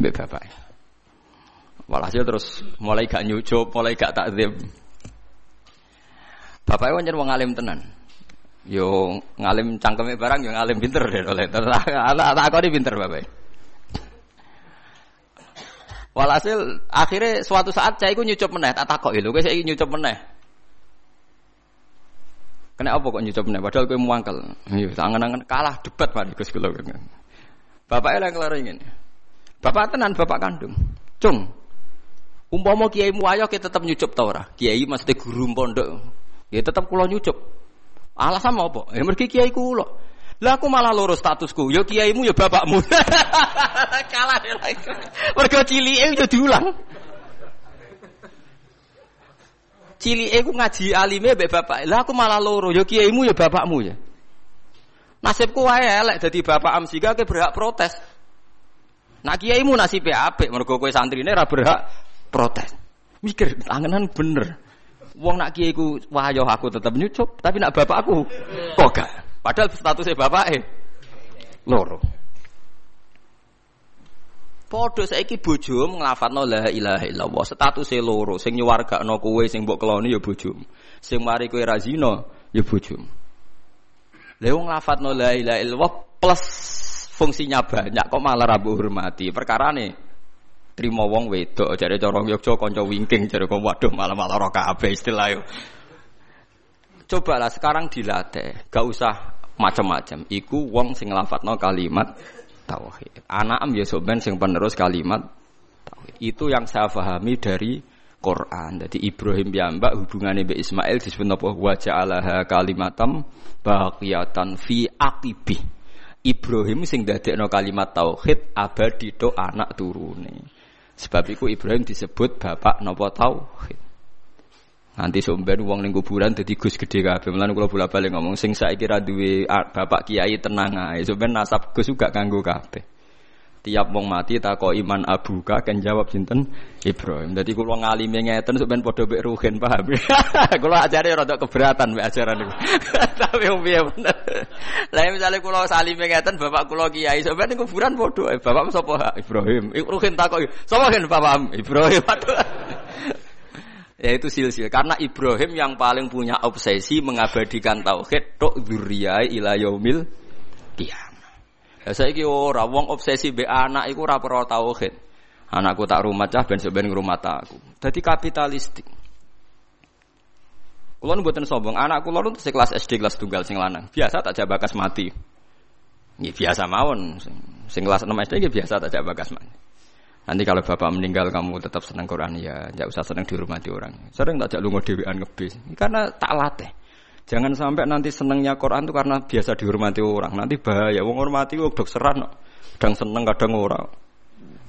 mbek bapak. Walhasil terus mulai gak nyucup, mulai gak takzim. Bapak itu wong alim tenan. Yo ngalim cangkeme barang yo ngalim pinter deh oleh. Tak kau pinter bapak. Walhasil akhirnya suatu saat saya ikut nyucup meneh, tak takok lho, kowe saiki nyucup meneh. Kena apa kok nyucup meneh padahal kowe muangkel. Iya, angen-angen kalah debat Pak Gus kula. Bapaknya yang kelar ingin. Bapak tenan bapak kandung. Cung. Umpama kiai muayo kita tetap nyucup ta ora? Kiai mesti guru pondok. Ya tetap kula nyucup. Alasan apa? Ya mergi kiai kula. Lah aku malah loro statusku. Ya kiaimu ya bapakmu. *laughs* Kalah deh lagi. Mergo cilike yo diulang. Cilike ku ngaji alime mbek bapak. Lah aku malah loro. Ya kiaimu yo bapakmu ya. Nasibku wae elek dadi bapak amsika ke berhak protes. Nak kiaimu nasibe apik mergo kowe santrine ora berhak protes. Mikir angenan bener. Wong nak kiaiku wah yo aku tetep nyucup, tapi nak bapakku kok gak. Padahal statusnya bapak eh loro. Padha saiki bojomu nglafadzno la ilaha illallah. Statusé loro, sing nyuwargakno kowe sing mbok keloni ya bojomu. Sing mari kowe ra zina ya bojomu. Lha wong nglafadzno la ilaha illallah plus fungsinya banyak kok malah ra hormati. Perkarane trimo wong wedok jare cara Yogya kanca wingking jare kok waduh malah malah ora kabeh istilah yo. Cobalah sekarang dilatih, gak usah macam-macam. Iku wong sing nglafatno kalimat tauhid. Anak am ya soben sing penerus kalimat tauhid. Itu yang saya pahami dari Quran. Jadi Ibrahim mbak hubungannya be Ismail disebut apa wa ja'alaha kalimatam baqiyatan fi aqibi. Ibrahim sing dadekno kalimat tauhid abadi to anak turune. Sebab itu Ibrahim disebut bapak nopo tauhid. Nanti somben uang ning kuburan dadi Gus gede kabeh. Mulane kula bola-balik ngomong sing saiki ra duwe bapak kiai tenang ae. Somben nasab Gus juga kanggo kabeh. Tiap wong mati tako iman abuka kan jawab sinten Ibrahim. Jadi kula ngalime ngeten sampean padha mek ruhin paham. *laughs* kula ajare rada keberatan mek ajaran niku. *laughs* Tapi piye bener. Lah misale kula salime ngeten bapak kula kiai sampean niku kuburan padha. Eh, bapak sapa Ibrahim. Ruhin tako sapa kan bapak Ibrahim. *laughs* ya itu silsil karena Ibrahim yang paling punya obsesi mengabadikan tauhid tok dzurriyai ila yaumil. Ya saiki ora wong obsesi be anak iku ora perlu tauhid. Anakku tak rumah cah ben ben rumah aku. Dadi kapitalistik. Kulo mboten sombong, anak kulo nu kelas SD kelas tunggal sing lanang. Biasa tak jabakas mati. Ini biasa mawon. Sing kelas 6 SD ini biasa tak jabakas mati. Nanti kalau bapak meninggal kamu tetap senang Quran ya, jangan usah senang dihormati orang. Sering tak jak lunga dhewean ngebis. Karena tak latih. Jangan sampai nanti senengnya Quran itu karena biasa dihormati orang. Nanti bahaya. Wong hormati wong dok seran. Kadang seneng kadang orang.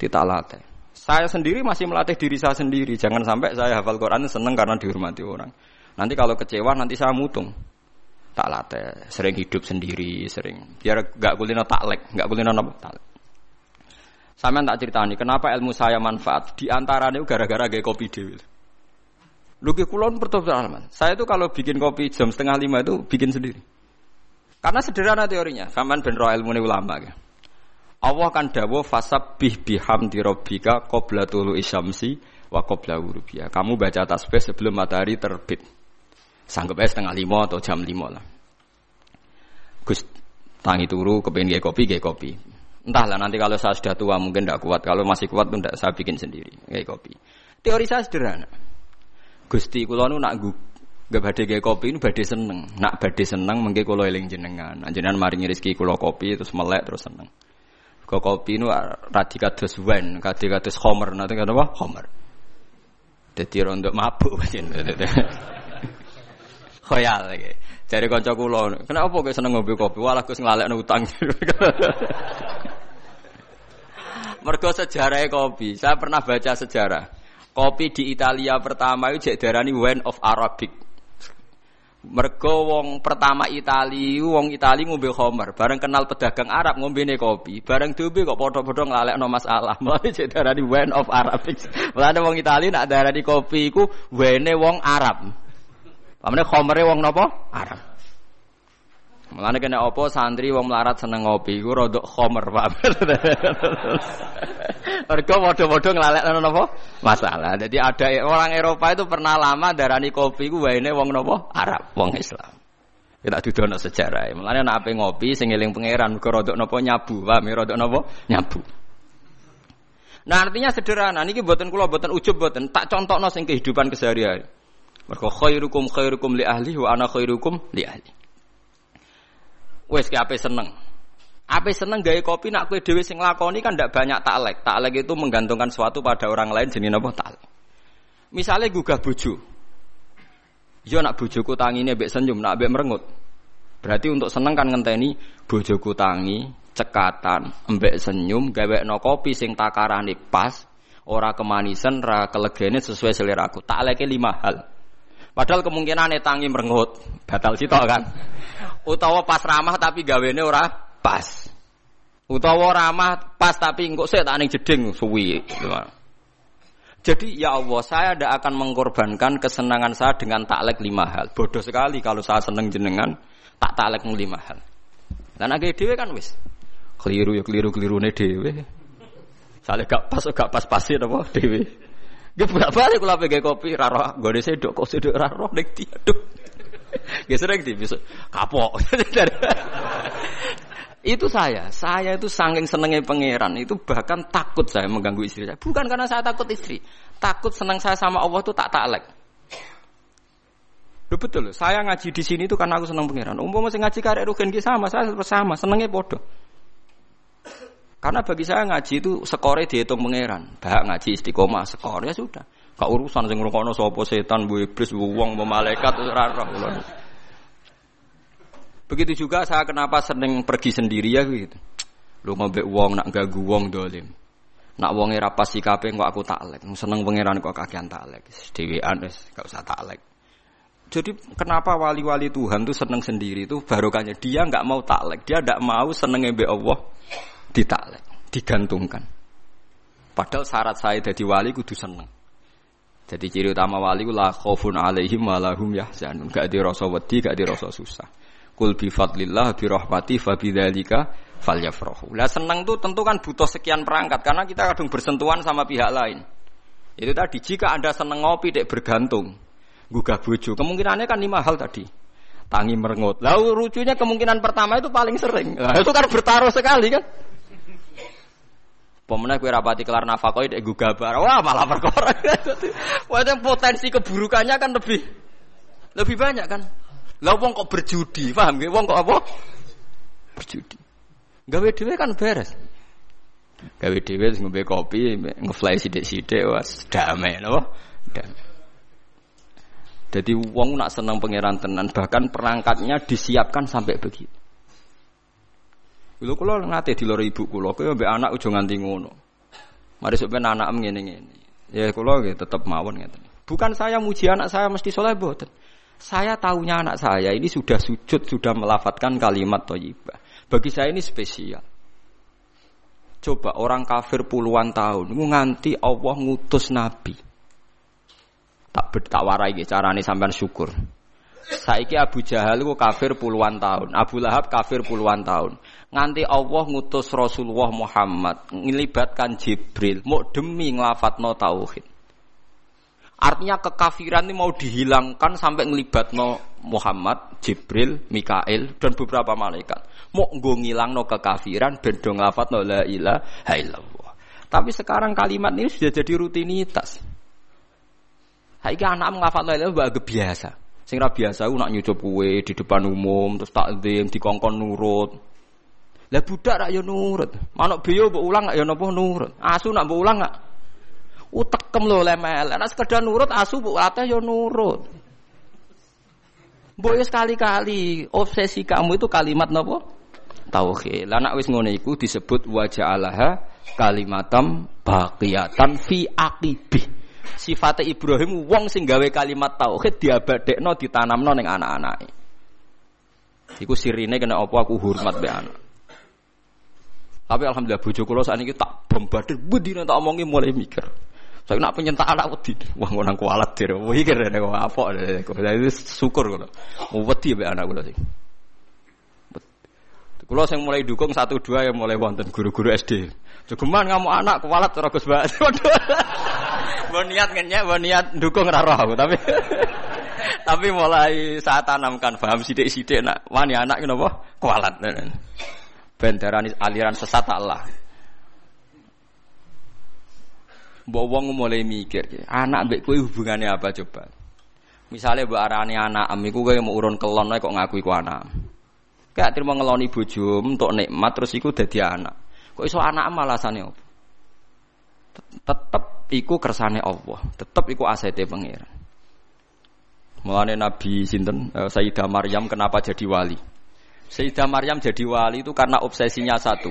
Tidak latih. Saya sendiri masih melatih diri saya sendiri. Jangan sampai saya hafal Quran seneng karena dihormati orang. Nanti kalau kecewa nanti saya mutung. Tak latih. Sering hidup sendiri. Sering. Biar gak kulino taklek. Gak kulino apa? Taklek. Sampai tak ceritani kenapa ilmu saya manfaat. Di antaranya gara-gara gaya kopi dewi. Luki kulon pertobatan Saya itu kalau bikin kopi jam setengah lima itu bikin sendiri. Karena sederhana teorinya. Saman ben roh ilmu ulama. Ya. Allah kan dawo fasab bih biham di robika qobla tulu isyamsi wa qobla urubia. Kamu baca tasbih sebelum matahari terbit. Sanggup aja setengah lima atau jam lima lah. Gus tangi turu kepengen gaya kopi gaya kopi. Entahlah nanti kalau saya sudah tua mungkin tidak kuat. Kalau masih kuat tuh saya bikin sendiri gaya kopi. Teori saya sederhana. Gusti kula nu nak gak badhe gawe kopi nu badhe seneng. Nak badhe seneng mengke kula eling jenengan. Jenengan maringi rezeki kula kopi terus melek terus seneng. Kok kopi nu radi kados wine, kadi kados homer, nanti kan apa? Homer. Dadi rondo mabuk *laughs* Khoyal. Jare kanca kula, kenapa kok seneng ngombe kopi? Walah Gus nglalekno utang. *laughs* Mergo sejarah kopi. Saya pernah baca sejarah. Kopi di Italia pertama itu darani wine of Arabic. Mergo wong pertama Itali, wong Itali ngombe Homer, bareng kenal pedagang Arab ngombe kopi, bareng diombe kok padha-padha nglalekno masalah. *laughs* Mulane jadi darani wine of Arabic. Mulane wong Itali nak darani kopi iku wine wong Arab. Pamane Homere wong napa? Arab. Mulane kena apa santri wong melarat seneng ngopi iku rodok khomer, Pak. *laughs* Mergo padha-padha nglalekno napa? Masalah. Jadi ada orang Eropa itu pernah lama darani kopi ku waene wong napa? Arab, wong Islam. Kita dudono sejarah. Mulane nek ape ngopi sing eling pangeran mergo rodok napa nyabu, Pak. Rodok napa? Nyabu. Nah artinya sederhana, niki buatan kula buatan ujub buatan tak contohno sing kehidupan keseharian. Mergo khairukum khairukum li ahli wa ana khairukum li ahli. Wes ki ape seneng. Ape seneng gawe kopi nak kue dewi sing lakoni kan ndak banyak taklek. Taklek itu menggantungkan sesuatu pada orang lain jenis apa taklek. Misalnya gugah bojo. Yo nak bojoku tangine mbek senyum, nak mbek merengut. Berarti untuk seneng kan ngenteni bojoku tangi, cekatan, mbek senyum, gawe no kopi sing takarane pas, ora kemanisan, ora kelegene sesuai seleraku. Takleke lima hal. Padahal kemungkinan tangi merengut, batal sitok kan. Utawa pas ramah tapi gawene ora pas. Utawa ramah pas tapi engko sik tak ning jeding suwi. Jadi ya Allah, saya tidak akan mengorbankan kesenangan saya dengan taklek lima hal. Bodoh sekali kalau saya seneng jenengan tak taklek lima hal. Dan agak dewe kan wis. Keliru ya keliru keliru nih dewe. Soalnya gak pas gak pas pasin apa dewe. Gue bolak balik kalau pengen kopi raro deh sedok kok sedok raro nek tiaduk. Gue sering di bisa kapok. *laughs* itu saya, saya itu saking senengnya pangeran itu bahkan takut saya mengganggu istri saya. Bukan karena saya takut istri, takut senang saya sama Allah itu tak taklek. Loh betul loh, saya ngaji di sini itu karena aku senang pangeran. Umum masih ngaji karek rugen sama, saya sama, senengnya bodoh. Karena bagi saya ngaji itu skore dihitung pangeran. Bahak ngaji istiqomah skor ya sudah. Kak urusan sing ngrungokno sapa setan, bu iblis, bu wong, bu malaikat ora. Begitu juga saya kenapa sering pergi sendiri ya gitu. Lu ngombe wong nak gagu wong dolim. Nak wonge ra pas sikape kok aku taklek. Seneng pangeran kok kakean taklek. Dhewean wis gak usah taklek. Jadi kenapa wali-wali Tuhan tuh seneng sendiri itu barokahnya dia nggak mau taklek, dia nggak mau seneng mbek Allah ditaklek. digantungkan. Padahal syarat saya jadi wali kudu seneng. Jadi ciri utama wali ku la khaufun alaihim wa lahum yahzanun. Gak di rasa wedi, gak di rasa susah. Kul bi fadlillah bi rahmati fa bidzalika falyafrahu. Lah seneng tuh tentu kan butuh sekian perangkat karena kita kadang bersentuhan sama pihak lain. Itu tadi jika Anda seneng ngopi dek bergantung, gugah bojo, kemungkinannya kan lima hal tadi. Tangi merengut. Lalu lucunya kemungkinan pertama itu paling sering. Nah, itu kan bertaruh sekali kan. Pemenang kue rapati kelar nafkah itu gugah bar. Wah malah perkara. *laughs* Wah potensi keburukannya kan lebih lebih banyak kan. Lah wong kok berjudi, paham gak? Wong kok apa? Berjudi. Gawe dhewe kan beres. Gawe dhewe ngombe kopi, ngefly sithik-sithik was damai napa? Damai. Jadi wong nak senang pangeran tenan, bahkan perangkatnya disiapkan sampai begitu. Lho kula nate diloro ibu kula, kowe mbek anak ujung nganti ngono. Mari sampeyan anak ngene-ngene. Ya kula nggih tetep mawon ngeten. Bukan saya muji anak saya mesti soleh boten. Saya tahunya anak saya ini sudah sujud, sudah melafatkan kalimat thayyibah. Bagi saya ini spesial. Coba orang kafir puluhan tahun nganti Allah ngutus nabi. Tak tak warai carane sampean syukur. Saiki Abu Jahal ku kafir puluhan tahun, Abu Lahab kafir puluhan tahun. Nganti Allah ngutus Rasulullah Muhammad ngelibatkan Jibril mau demi nglafatno tauhid. Artinya kekafiran ini mau dihilangkan sampai ngelibatno Muhammad, Jibril, Mikail dan beberapa malaikat. Mau nggo ngilangno kekafiran ben do nglafatno la ilaha illallah. Tapi sekarang kalimat ini sudah jadi rutinitas. Saiki anak ngafat la ilaha biasa. Sing ra biasa ku nak nyucup kue di depan umum terus takzim dikongkon nurut. Lah budak rak yo nurut. Manuk biyo mbok ulang gak yo napa nurut. Asu nak mbok ulang gak utekem lho lemel. Nek sekedar nurut asu mbok latih yo nurut. Mbok sekali-kali obsesi kamu itu kalimat napa? Tauhid. Lah nek wis ngono iku disebut wajah alaha kalimatam baqiyatan fi aqibih sifate Ibrahim wong sing gawe kalimat tauhid diabadekno ditanamno ning anak-anake. Iku sirine kena apa aku hormat be anak. Tapi alhamdulillah bojo kula sakniki tak bombardir budine tak omongi mulai mikir. Saya nak penyentak anak wedi. Wah ngono kualat dir. Mikir nek apa. Jadi syukur kula. Wedi be anak kula sing. Kulo sing mulai dukung satu dua yang mulai wonten guru-guru SD. Jogeman kamu anak kualat ora Gus Mbok niat ngenyek, mbok niat dukung ora roh tapi *laughs* tapi mulai saat tanamkan paham sidik-sidik nak wani anak kenapa kualat. Ben aliran sesat Allah. Mbok wong mulai mikir, anak mbek kowe hubungannya apa coba? Misalnya mbok arani anak am iku kowe mau urun kelon kok ngaku iku anak. Kayak terima ngeloni bojo untuk nikmat terus iku dadi anak. Kok iso anak malasane opo? Tetep iku kersane Allah, tetep iku asete pangeran. Mulane Nabi sinten uh, Sayyidah Maryam kenapa jadi wali? Sayyidah Maryam jadi wali itu karena obsesinya satu.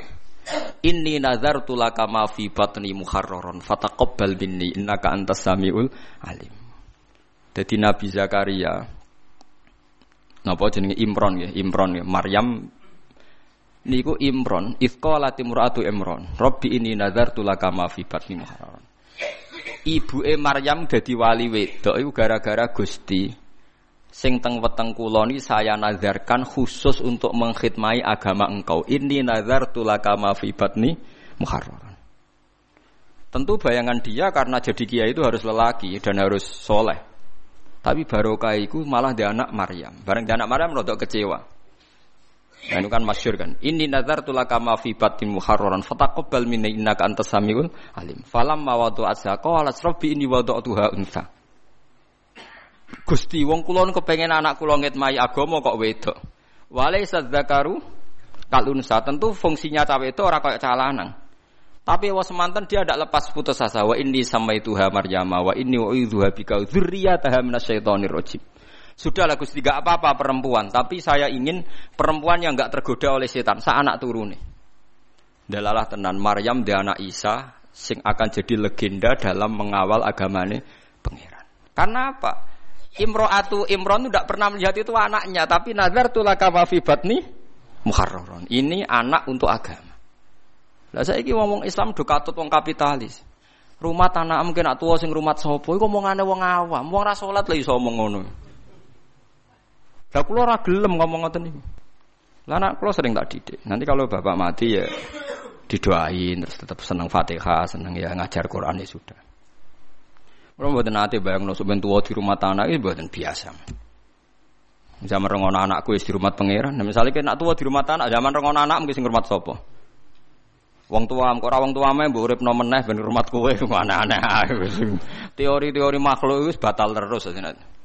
Inni nazartu laka ma fi batni muharraron fataqabbal minni innaka antas samiul alim. Jadi Nabi Zakaria napa jenenge Imron ya, Imron ya, Maryam niku Imron, ifqala timratu Imron, Rabbi ini nazartu laka ma fi batni muharraron. Ibuke Maryam dadi wali wedok iku gara-gara Gusti sing teng weteng kula saya nazarkan khusus untuk mengkhidmati agama engkau. Ini nazartu laka ma fi batni muharraran. Tentu bayangan dia karena jadi kiai itu harus lelaki dan harus soleh. Tapi barokah itu malah dia anak Maryam. Bareng dia anak Maryam rodok kecewa. Nah, itu kan masyur kan. Ini nazar tulaka ma fi batin muharraran fataqabbal minni innaka antas samiul alim. Falam ma wadu asha qala rabbi inni wada'tuha unsa. Gusti wong kula kepengen anak kula ngitmai agama kok wedok. Walaisa dzakaru kalunsa tentu fungsinya cawe itu orang kayak calanang. Tapi wa semantan dia tidak lepas putus asa. Wa inni sama itu ha Maryama wa inni wa idzuha bika dzurriyyataha minasyaitonir rajim. Sudahlah Gusti gak apa-apa perempuan, tapi saya ingin perempuan yang gak tergoda oleh setan, sa anak turune. Dalalah tenan Maryam dia anak Isa sing akan jadi legenda dalam mengawal agamane pangeran. Karena apa? Imro'atu Imron tidak pernah melihat itu anaknya, tapi nazar tulaka mafi batni muharraron. Ini anak untuk agama. Lah saiki wong Islam do katut wong kapitalis. Rumah tanah mungkin nak sing rumah sapa iku omongane wong awam. Wong ra salat lha iso omong ngono. Lah kula ora gelem ngomong ngoten niku. Lah anak kula sering tak didik. Nanti kalau bapak mati ya didoain terus tetap senang Fatihah, senang ya ngajar Quran ya sudah. Kalau buat nanti bayang no tua di rumah tanah itu buatan biasa. Zaman rengon anakku di rumah pangeran. Nah, misalnya kena tua di rumah tanah, zaman rengon anak mungkin sing rumah sopo. Wong tua, kok wong tua mah mbok urip nomen neh ben rumah kowe *laughs* aneh-aneh Teori-teori makhluk itu batal terus sebenarnya.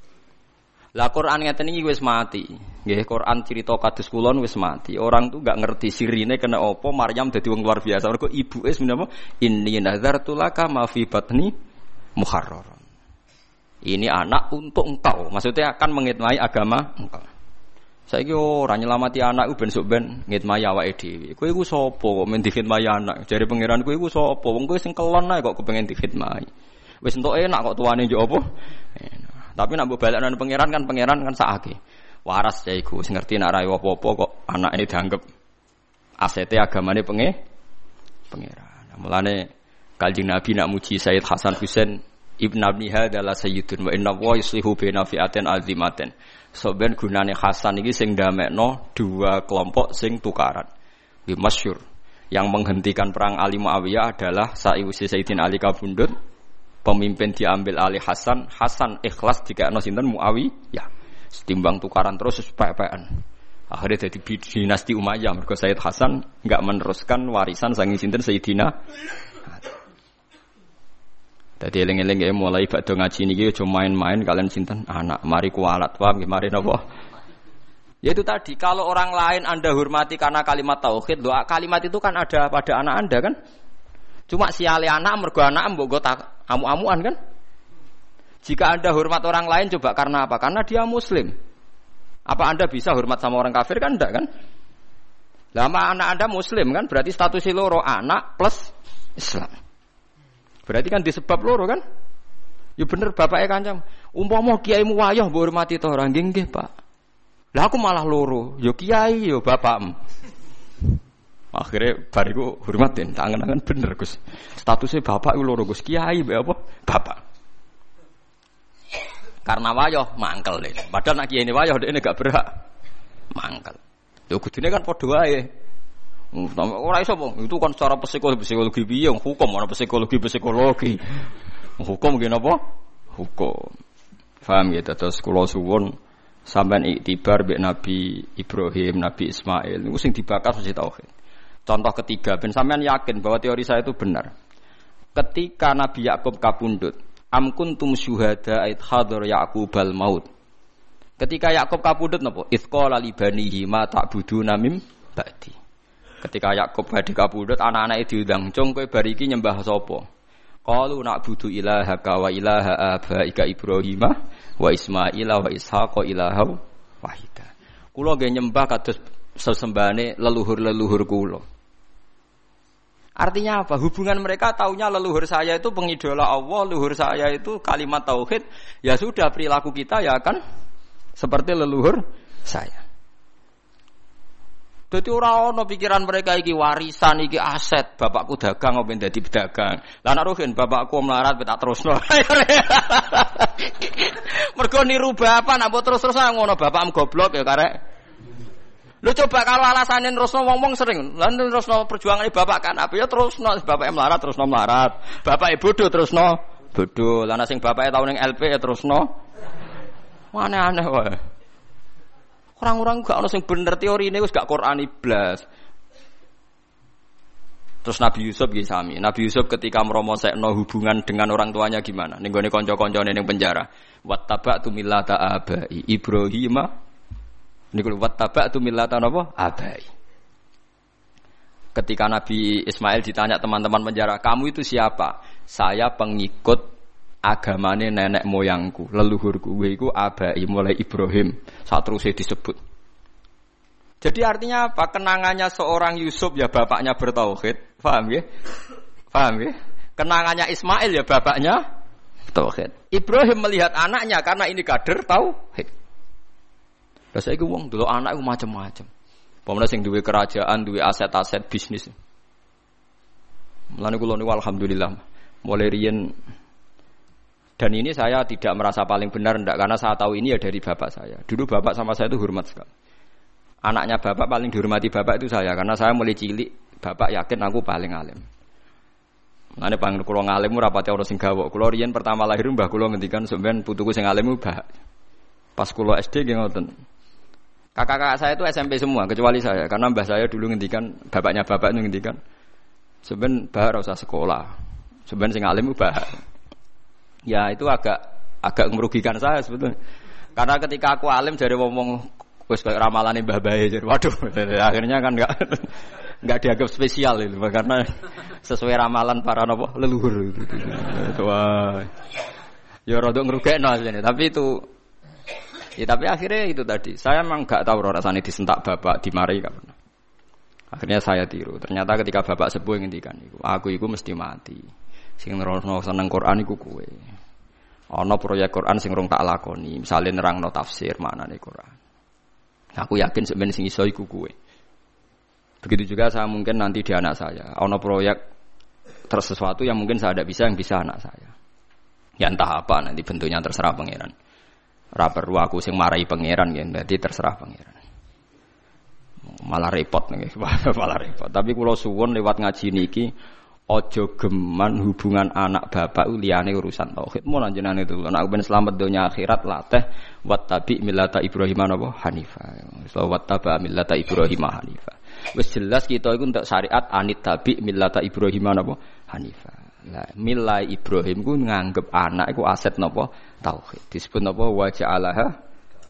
Lah Quran ngeten iki wis mati. Nggih, Quran cerita kados kulon wis mati. Orang tuh gak ngerti sirine kena opo Maryam dadi wong luar biasa. Mergo ibuke sebenarnya inni nazartu laka ma fi batni muharraron. Ini anak untuk engkau. Maksudnya akan mengitmai agama engkau. Saya kira orang nyelamati anak ben sok ben ngitmai awake dhewe. Kowe iku sapa kok men dikhidmati anak? Jare pangeran kowe iku sapa? Wong kowe sing kelon ae kok kepengen dikhidmati. Wis entuk enak kok tuane yo apa? Tapi nak mbok balekno pangeran kan pangeran kan sakake. Waras ya iku sing ngerti nak rai apa-apa kok anak ini dianggap asete agamane penge pangeran. Mulane Kaljing Nabi nak muji Sayyid Hasan Husain Ibn Abniha adalah sayyidun wa inna wa yuslihu bina fi'atin azimatin. So ben gunane Hasan ini sing damekno dua kelompok sing tukaran. Di masyur. Yang menghentikan perang Ali Muawiyah adalah Sa'iwusi Sayyidin Ali Kabundut. Pemimpin diambil Ali Hasan. Hasan ikhlas jika sinten Muawiyah. Setimbang tukaran terus sepek-pekan. Akhirnya jadi dinasti Umayyah. Mereka Sayyid Hasan nggak meneruskan warisan sangi sinten Sayyidina jadi eling-eling ya mulai bakdo ngaji niki cuma main-main kalian sinten anak mari kualat paham mari nopo. Ya itu tadi kalau orang lain Anda hormati karena kalimat tauhid, doa kalimat itu kan ada pada anak Anda kan? Cuma siali anak mergo anak mbok tak amu-amuan kan? Jika Anda hormat orang lain coba karena apa? Karena dia muslim. Apa Anda bisa hormat sama orang kafir kan enggak kan? Lama anak Anda muslim kan berarti status loro anak plus Islam. Berarti kan disebab loro kan? Ya bener bapaknya kancam. Umpama kiai mu wayah mbok hormati to ora nggih nggih, Pak. Lah aku malah loro. Yo ya kiai yo ya bapakmu. Akhirnya bariku hormatin, tangan-tangan bener Gus. Statusnya bapak itu loro Gus, kiai be apa? Bapak. Karena wayah mangkel deh. Padahal nak kiai ini wayah dia gak berhak mangkel. Yo kudune kan padha wae. Ora iso bang, itu kan secara psikologi psikologi piye hukum ana psikologi psikologi. Hukum gini apa? Hukum. Faham gitu terus kula suwun sampean iktibar mbek Nabi Ibrahim, Nabi Ismail niku sing dibakar mesti tauhid. Contoh ketiga, ben sampean yakin bahwa teori saya itu benar. Ketika Nabi Yakub kapundut, am kuntum syuhada ait hadar Yakubal maut. Ketika Yakub kapundut napa? Itsqala li banihi ma ta'buduna mim ba'di. Ketika Yakub badhe kabudut anak-anak itu diundang, "Cung kowe bariki nyembah sapa?" Qalu na'budu ilaha ka wa ilaha abaika Ibrahim wa Ismail wa Ishaq ilaha wahida. Kula nggih nyembah kados sesembahane leluhur-leluhur kula. Artinya apa? Hubungan mereka taunya leluhur saya itu pengidola Allah, leluhur saya itu kalimat tauhid. Ya sudah perilaku kita ya kan seperti leluhur saya. Jadi orang ono pikiran mereka iki warisan iki aset bapakku dagang apa dadi pedagang. Nek rugen bapakku melarat tak terusno. *laughs* Mergo niru bapak nak terus-terusan ngono bapakmu goblok ya karek. Lu coba kalau alasannya terusno wong-wong sering, lan terusno perjuangan bapak kan apa ya terusno bapak melarat terusno melarat, bapak bodoh terusno bodoh, lan sing bapak tahun yang LP ya terusno. Aneh-aneh wae. Orang-orang gak ono sing bener teori ini gak Quran iblas. Terus Nabi Yusuf gitu sami. Nabi Yusuf ketika meromosekno hubungan dengan orang tuanya gimana? Ning gone kanca-kancane ning penjara. Wattaba'tu millata abai Ibrahim. Niku wattaba'tu millata napa? Abai. Ketika Nabi Ismail ditanya teman-teman penjara, "Kamu itu siapa?" "Saya pengikut agamane nenek moyangku, leluhurku iku abai mulai Ibrahim. Saat terus disebut. Jadi artinya apa? Kenangannya seorang Yusuf ya bapaknya bertauhid. Paham ya? Paham ya? Kenangannya Ismail ya bapaknya tauhid. Ibrahim melihat anaknya karena ini kader tauhid. Lah saiki wong dulu anak iku macam-macam. Pemenang sing duwe kerajaan, duwe aset-aset bisnis. Mulane kula niku alhamdulillah mulai riyen dan ini saya tidak merasa paling benar ndak karena saya tahu ini ya dari bapak saya. Dulu bapak sama saya itu hormat sekali. Anaknya bapak paling dihormati bapak itu saya karena saya mulai cilik bapak yakin aku paling alim. Mane pang kula ngalim ora pati ana sing gawok. Kula riyen pertama lahir mbah kula ngendikan sampean putuku sing alim mbah. Pas kula SD nggih ngoten. Kakak-kakak saya itu SMP semua kecuali saya karena mbah saya dulu ngendikan bapaknya bapak itu ngendikan sampean mbah ora usah sekolah. Sampean sing alim mbah. Ya itu agak agak merugikan saya sebetulnya. Karena ketika aku alim jadi ngomong wis ramalan mbah bae jadi waduh *laughs* akhirnya kan enggak *laughs* nggak dianggap spesial itu karena sesuai ramalan para nopo leluhur itu. Wah. Ya rada ngrugekno tapi itu ya tapi akhirnya itu tadi. Saya memang nggak tahu rasanya disentak bapak dimarahi gak pernah. Akhirnya saya tiru. Ternyata ketika bapak sepuh ngendikan iku, aku iku mesti mati. Sing nerangno seneng Quran iku kowe. Ana proyek Quran sing rong tak lakoni, misalnya nerangno tafsir maknane Quran. Aku yakin sebenarnya sing iso iku kowe. Begitu juga saya mungkin nanti di anak saya. Ono proyek terus sesuatu yang mungkin saya tidak bisa yang bisa anak saya. Ya entah apa nanti bentuknya terserah pangeran. Raper aku sing marahi pangeran ya, berarti terserah pangeran. Malah repot nih, *laughs* malah repot. Tapi kalau suwon lewat ngaji niki, ojo geman hubungan anak bapak uliane urusan tauhid. Mau lanjutan itu, anak ben selamat dunia akhirat lateh wat tabi milata Ibrahim apa Hanifah. So wat taba milata Ibrahim Hanifah. Wis jelas kita itu untuk syariat anit tabi millata Ibrahim napa Hanifah. Lah milai Ibrahim ku nganggep anak iku aset napa tauhid. Disebut napa wa ja'alaha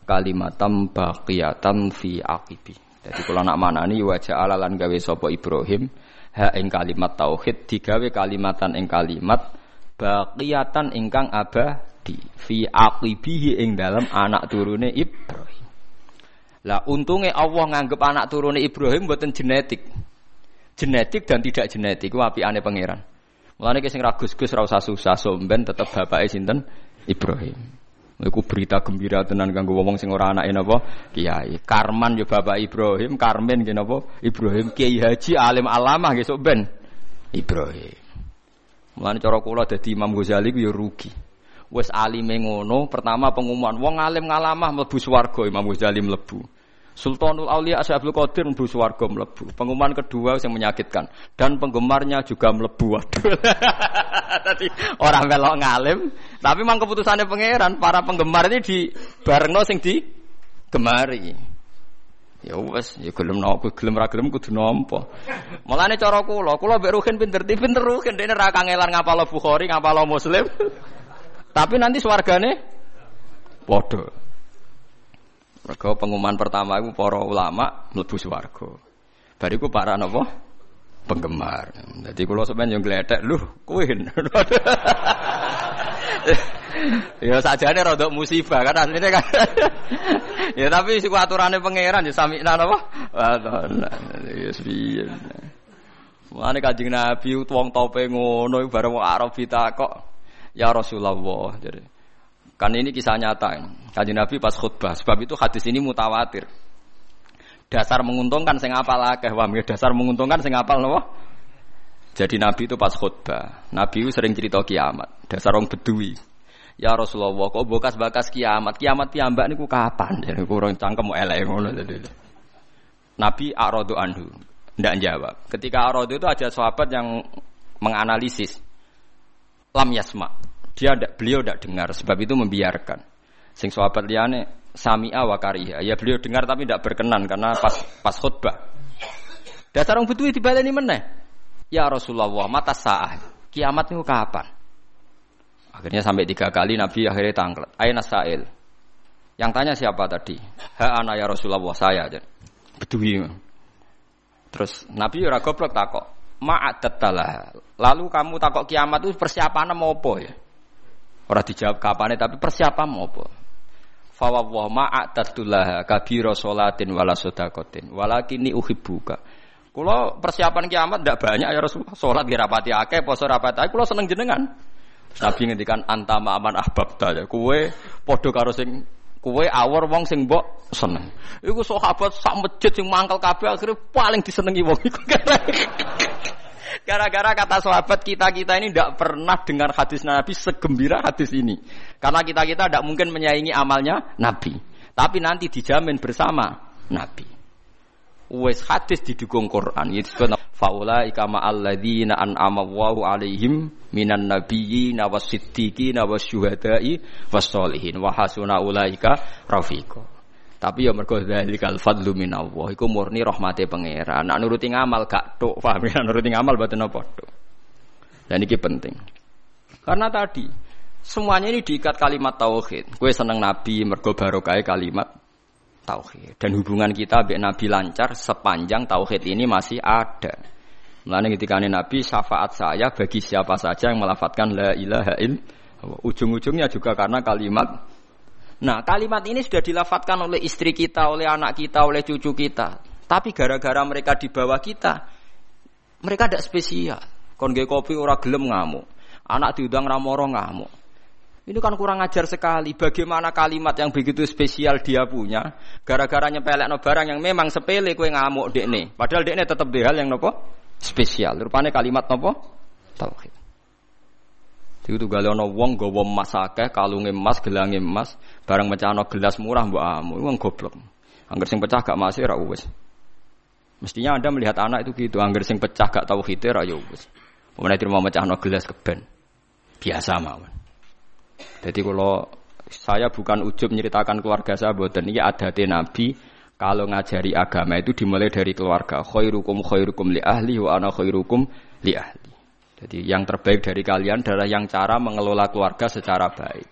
kalimatam baqiyatan fi aqibi. Jadi kalau nak manani wa ja'ala lan gawe sapa Ibrahim ha ing kalimat tauhid digawe kalimatan ing kalimat baqiyatan ingkang abadi fi aqibihi ing dalam anak turune Ibrahim. Lah untungnya Allah nganggep anak turunnya Ibrahim buatan genetik. Genetik dan tidak genetik ku aneh pangeran. Mulane sing ragus-gus ra usah susah somben tetep bapake sinten Ibrahim. Iku berita gembira tenan kanggo wong sing ora anake napa kiai. Karman yo bapak Ibrahim, Karmen nggih napa Ibrahim Kiai Haji alim alamah nggih sok ben Ibrahim. Mulane cara kula dadi Imam Ghazali ku yo rugi. Wes alime ngono, pertama pengumuman wong alim ngalamah mlebu swarga Imam Ghazali mlebu. Sultanul Aulia Asyabul Qadir mlebu swarga mlebu. Pengumuman kedua yang menyakitkan dan penggemarnya juga mlebu. *laughs* Tadi orang melok ngalim, tapi memang keputusannya pangeran para penggemar ini di barengno sing di gemari. Ya wes, ya gelem nopo, gelem ra gelem kudu nampa. Mulane cara kula, kula mbek Ruhin pinter, pinter Ruhin dene ra kangelan ngapal Bukhari, ngapal Muslim. *laughs* Tapi nanti swargane padha. Mergo pengumuman pertama itu para ulama mlebu swarga. Bariku para napa? Penggemar. Jadi kalau sampean yang gledek, lho, *laughs* kowe. ya sajane rada musibah kan asline kan. *laughs* ya tapi siku aturane pangeran ya sami napa? Ya piye. Kanjeng Nabi wong tope ngono bareng wong Arab kok Ya Rasulullah. Jadi, kan ini kisah nyata. Kaji Nabi pas khutbah. Sebab itu hadis ini mutawatir. Dasar menguntungkan sing apal akeh wah dasar menguntungkan sing apal nopo. Jadi Nabi itu pas khutbah. Nabi itu sering cerita kiamat. Dasar orang bedui. Ya Rasulullah, kok bekas-bekas kiamat? Kiamat piambak niku kapan? *laughs* Jadi kurang cangkem mau elek ngono Nabi arodo anhu, tidak jawab. Ketika arodo itu ada sahabat yang menganalisis lam yasma. Dia ada, beliau tidak dengar, sebab itu membiarkan. Sing sahabat liane sami'a wa kariha. Ya beliau dengar tapi tidak berkenan karena pas pas khutbah. Dasar orang butuh dibaleni meneh. Ya Rasulullah, mata sa'ah. Kiamat itu kapan? Akhirnya sampai tiga kali Nabi akhirnya tangklet. Aina sa'il. Yang tanya siapa tadi? Ha ana ya Rasulullah saya aja. Bedui. Terus Nabi ora goblok takok ma'adat Lalu kamu takok kiamat itu persiapan mau apa ya? Orang dijawab kapan tapi persiapan mau apa? Fawwah ma'adatullah kabiro solatin wala sodakotin walakini uhibbuka. Kalau persiapan kiamat tidak banyak ya Rasulullah. Di rapati akeh, poso rapati akeh. Kalau seneng jenengan. Nabi ngendikan antama aman ahbab ya. Kue podo karo sing kue awor wong sing seneng. Iku sahabat sak masjid sing mangkel kabeh akhirnya paling disenengi wong *laughs* iku. Gara-gara kata sahabat kita-kita ini tidak pernah dengar hadis Nabi segembira hadis ini. Karena kita-kita tidak mungkin menyaingi amalnya Nabi. Tapi nanti dijamin bersama Nabi. Wes hadis didukung Quran. Itu faula ikama alladzina an'ama Allahu alaihim minan nabiyyin wasiddiqin wasyuhada'i wassolihin wa hasuna ulaika rafiqa. Tapi ya mergo dzalikal fadlu minallah iku murni rahmate pangeran. Nak nuruti ngamal gak tok, paham ya? Nuruti ngamal boten apa tok. Dan ini penting. Karena tadi semuanya ini diikat kalimat tauhid. Kue seneng nabi mergo barokah kalimat tauhid. Dan hubungan kita dengan nabi lancar sepanjang tauhid ini masih ada. Mulane ketika Nabi syafaat saya bagi siapa saja yang melafatkan la ilaha illallah. Ujung-ujungnya juga karena kalimat Nah, kalimat ini sudah dilafatkan oleh istri kita, oleh anak kita, oleh cucu kita. Tapi gara-gara mereka di bawah kita, mereka tidak spesial. Kon kopi ora gelem ngamuk. Anak diundang ramoro ngamuk. Ini kan kurang ajar sekali. Bagaimana kalimat yang begitu spesial dia punya, gara-gara nyepelek no barang yang memang sepele kue ngamuk dek nih. Padahal dek tetap hal yang nopo spesial. Rupanya kalimat nopo tauhid. Itu gale ana wong gawa emas akeh, kalunge emas, gelange emas, barang mecahno gelas murah mbok amu. Wong goblok. Angger sing pecah gak masih ra wis. Mestinya Anda melihat anak itu gitu, angger sing pecah gak tahu khite ra yo wis. Pemenang mau mecahno gelas keben. Biasa mawon. Jadi kalau saya bukan ujub menceritakan keluarga saya, buatan ini ada Nabi kalau ngajari agama itu dimulai dari keluarga. Khairukum khairukum li ahli wa ana khairukum li ahli. Jadi yang terbaik dari kalian adalah yang cara mengelola keluarga secara baik.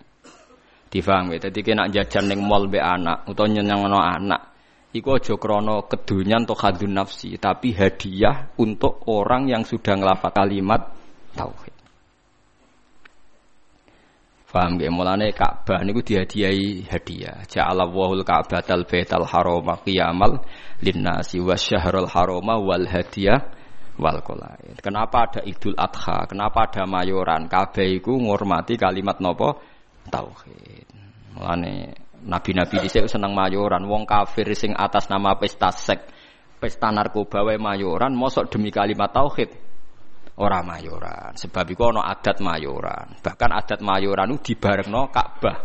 Difahami. Jadi kena jajan neng mall be anak atau nyenang anak. Iku aja krana kedunyan atau hadun nafsi, tapi hadiah untuk orang yang sudah ngelafal kalimat tauhid. Faham gak? Mulane Ka'bah niku dihadiahi hadiah. Ja'ala wahul Ka'batal Baital Harama qiyamal linnasi wasyahrul harama wal hadiah wal qolaid. Kenapa ada Idul Adha? Kenapa ada mayoran? Kabeh iku ngurmati kalimat nopo tauhid. Mulane nabi-nabi dhisik seneng mayoran. Wong kafir sing atas nama pesta sek, pesta narkoba wae mayoran, mosok demi kalimat tauhid ora mayoran. Sebab iku ana adat mayoran. Bahkan adat mayoran itu dibarengno Ka'bah.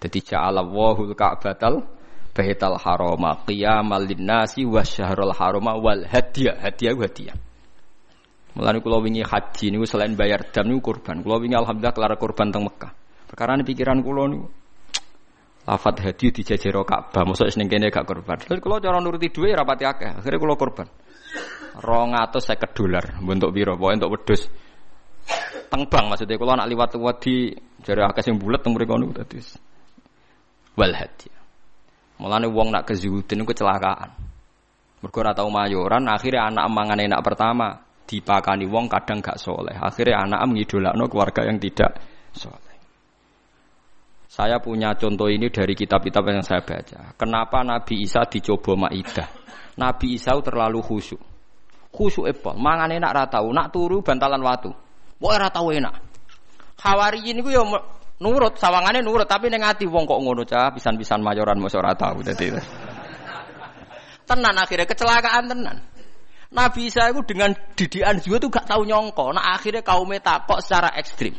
Dadi ja'ala wahul Ka'batal Baital Harama qiyamal linnasi wasyahrul harama wal hadiah. Hadiah hadiah. Mulane kula wingi haji niku selain bayar dam niku kurban. Kula wingi alhamdulillah kelar kurban teng Mekah. Perkara ini pikiran kula niku *tsk* lafat hadiah dijajero Ka'bah, mosok ning kene gak kurban. Terus kula cara nuruti dhuwit rapati akeh, akhirnya kula kurban. Rong atau saya dolar bentuk biro, pokoknya untuk wedus. Tengbang maksudnya kalau anak liwat di jari akeh yang bulat teng mriku niku dadi wal hadi. Mulane wong nak kezuhudin niku kecelakaan. Mergo ora tau mayoran, akhirnya anak mangan enak pertama dipakani wong kadang gak soleh. Akhirnya anak mengidolakno keluarga yang tidak soleh. Saya punya contoh ini dari kitab-kitab yang saya baca. Kenapa Nabi Isa dicoba Maidah? Nabi Isa terlalu khusyuk khusyuk epol, mangan enak ra tau, nak turu bantalan watu. Pokoke ra tau enak. Hawariyin iku ya nurut, sawangane nurut, tapi ning ati wong kok ngono cah, pisan-pisan mayoran mosok ora tau dadi. *laughs* tenan akhirnya kecelakaan tenan. Nabi Isa itu dengan didikan juga tuh gak tahu nyongko. Nah akhirnya kaum takok secara ekstrim.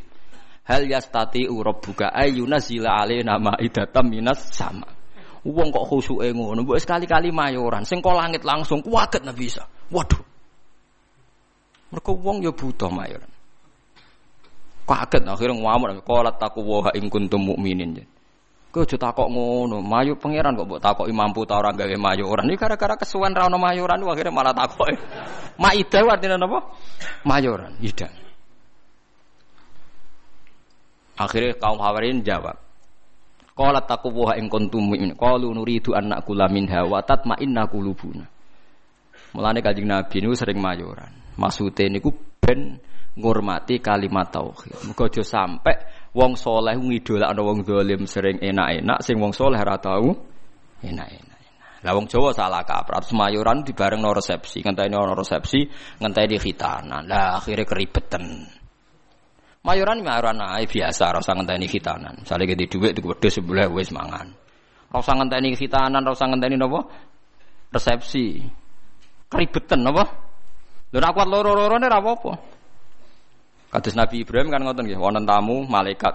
Hal yastati buka ayuna zila nama idatam minas sama. Wong kok khusyuke ngono, mbok sekali-kali mayoran, sing kok langit langsung kuwaget Nabi Isa. Waduh. Mereka wong ya buta mayor. Kaget akhirnya ngamuk kolat taku waha in kuntum mukminin. Kau aja takok ngono, mayu pangeran kok mbok takoki mampu ta ora gawe mayoran. Ini gara-gara kesuwen ra ono mayoran akhirnya malah takoki. *laughs* Maida artinya napa? Mayoran, ida. Akhirnya kaum Hawarin jawab. Qalat taqwa in kuntum mu'minin. Qalu nuridu an na'kula minha wa tatma'inna qulubuna. Mulane Kanjeng Nabi niku sering mayoran. Maksude niku ben ngurmati kalimat tauhid. Muga aja sampe wong soleh ngidolakno wong zalim sering enak-enak, sing wong soleh ora tau enak-enak. Lah wong Jawa salah kaprah semayuran di bareng no resepsi, ngenteni ono resepsi, ngenteni khitanan. Lah akhirnya keribetan. Mayuran mayuran ae biasa, ora usah ngenteni khitanan. Misale gede dhuwit tuku wedhus sebelah wis mangan. Ora usah ngenteni khitanan, ora usah ngenteni napa? Resepsi. Keribetan napa? Lho nek kuat loro-lorone ora apa-apa. Kados Nabi Ibrahim kan ngoten nggih, wonten tamu malaikat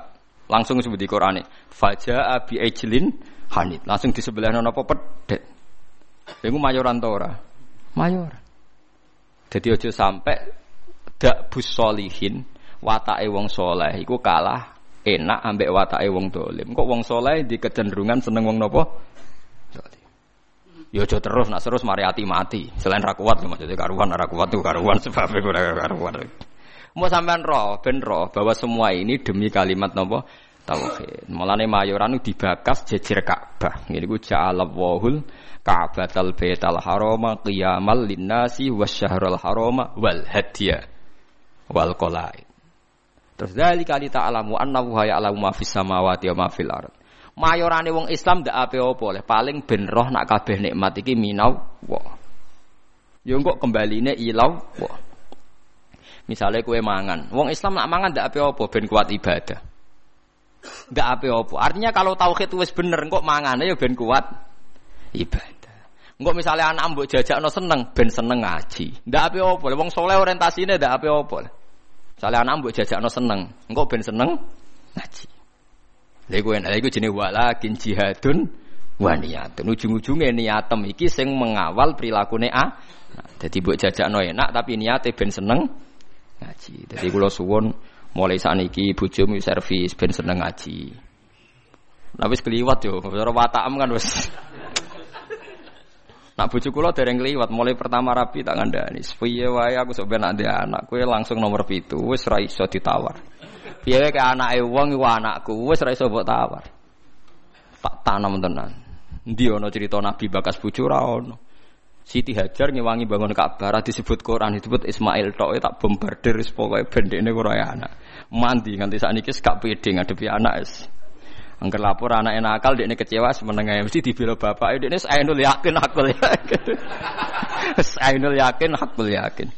langsung disebut di Qur'ane. Faja abi ejlin hanit. Langsung di sebelah napa pedet. Iku mayoran to ora? Mayor. Jadi aja sampai dak bus solihin watake wong soleh iku kalah enak ambek watake wong dolim. Kok wong soleh di kecenderungan seneng wong nopo? Ya aja terus nak terus mari ati mati. Selain ra kuat maksudnya karuan ra kuat tuh karuan sebab ora karuan. Mau sampean roh, ben roh bahwa semua ini demi kalimat nopo tauhid. Mulane mayoran dibakas jejer Ka'bah. Ngene ku ja'alallahul Ka'batal Baital Harama qiyamal linnasi wasyahrul harama wal hadiya wal qalaid. Terus dari kali ta'alamu annahu ya'lamu ma fis samawati wa ma. Mayorane wong Islam ndak ape apa oleh paling ben roh nak kabeh nikmat iki minau wa. Yo kok kembaline ilau wa. Misalnya kue mangan, wong Islam nak mangan ndak apa-apa ben kuat ibadah. Ndak apa-apa. Artinya kalau tauhid wis bener kok mangane ya ben kuat ibadah. Engko misalnya anak mbok jajakno seneng ben seneng ngaji. Ndak apa-apa. Wong soleh orientasine ndak apa-apa. Misalnya anak mbok jajakno seneng, engko ben seneng ngaji. Lha iku enak jenenge walakin jihadun wa niyatun. Ujung-ujunge niatem iki sing mengawal prilakune a. Nah, jadi mbok jajakno enak tapi niate ben seneng ngaji. Jadi kula suwun mulai saat ini bojomu servis ben seneng ngaji. Wis keliwat yo, cara watakam kan wis. *laughs* Nak bojo kula dereng kliwat mulai pertama rapi tak ngandani. Piye wae aku sok ben anak kowe langsung nomor pitu wis ra iso ditawar. Piye ke anake wong iku anakku wis ra iso mbok tawar. Tak tanam tenan. Ndi ana cerita Nabi bakas bojo ra ono. Siti Hajar ngewangi bangun Ka'bah disebut Quran disebut Ismail tok tak bombardir pokoke bendekne ora anak. Mandi nganti sakniki gak pede ngadepi anak es. Angger lapor anak nakal dekne kecewa semenenge mesti dibela bapak dekne ainul yakin akul yakin. *laughs* ainul yakin akul yakin.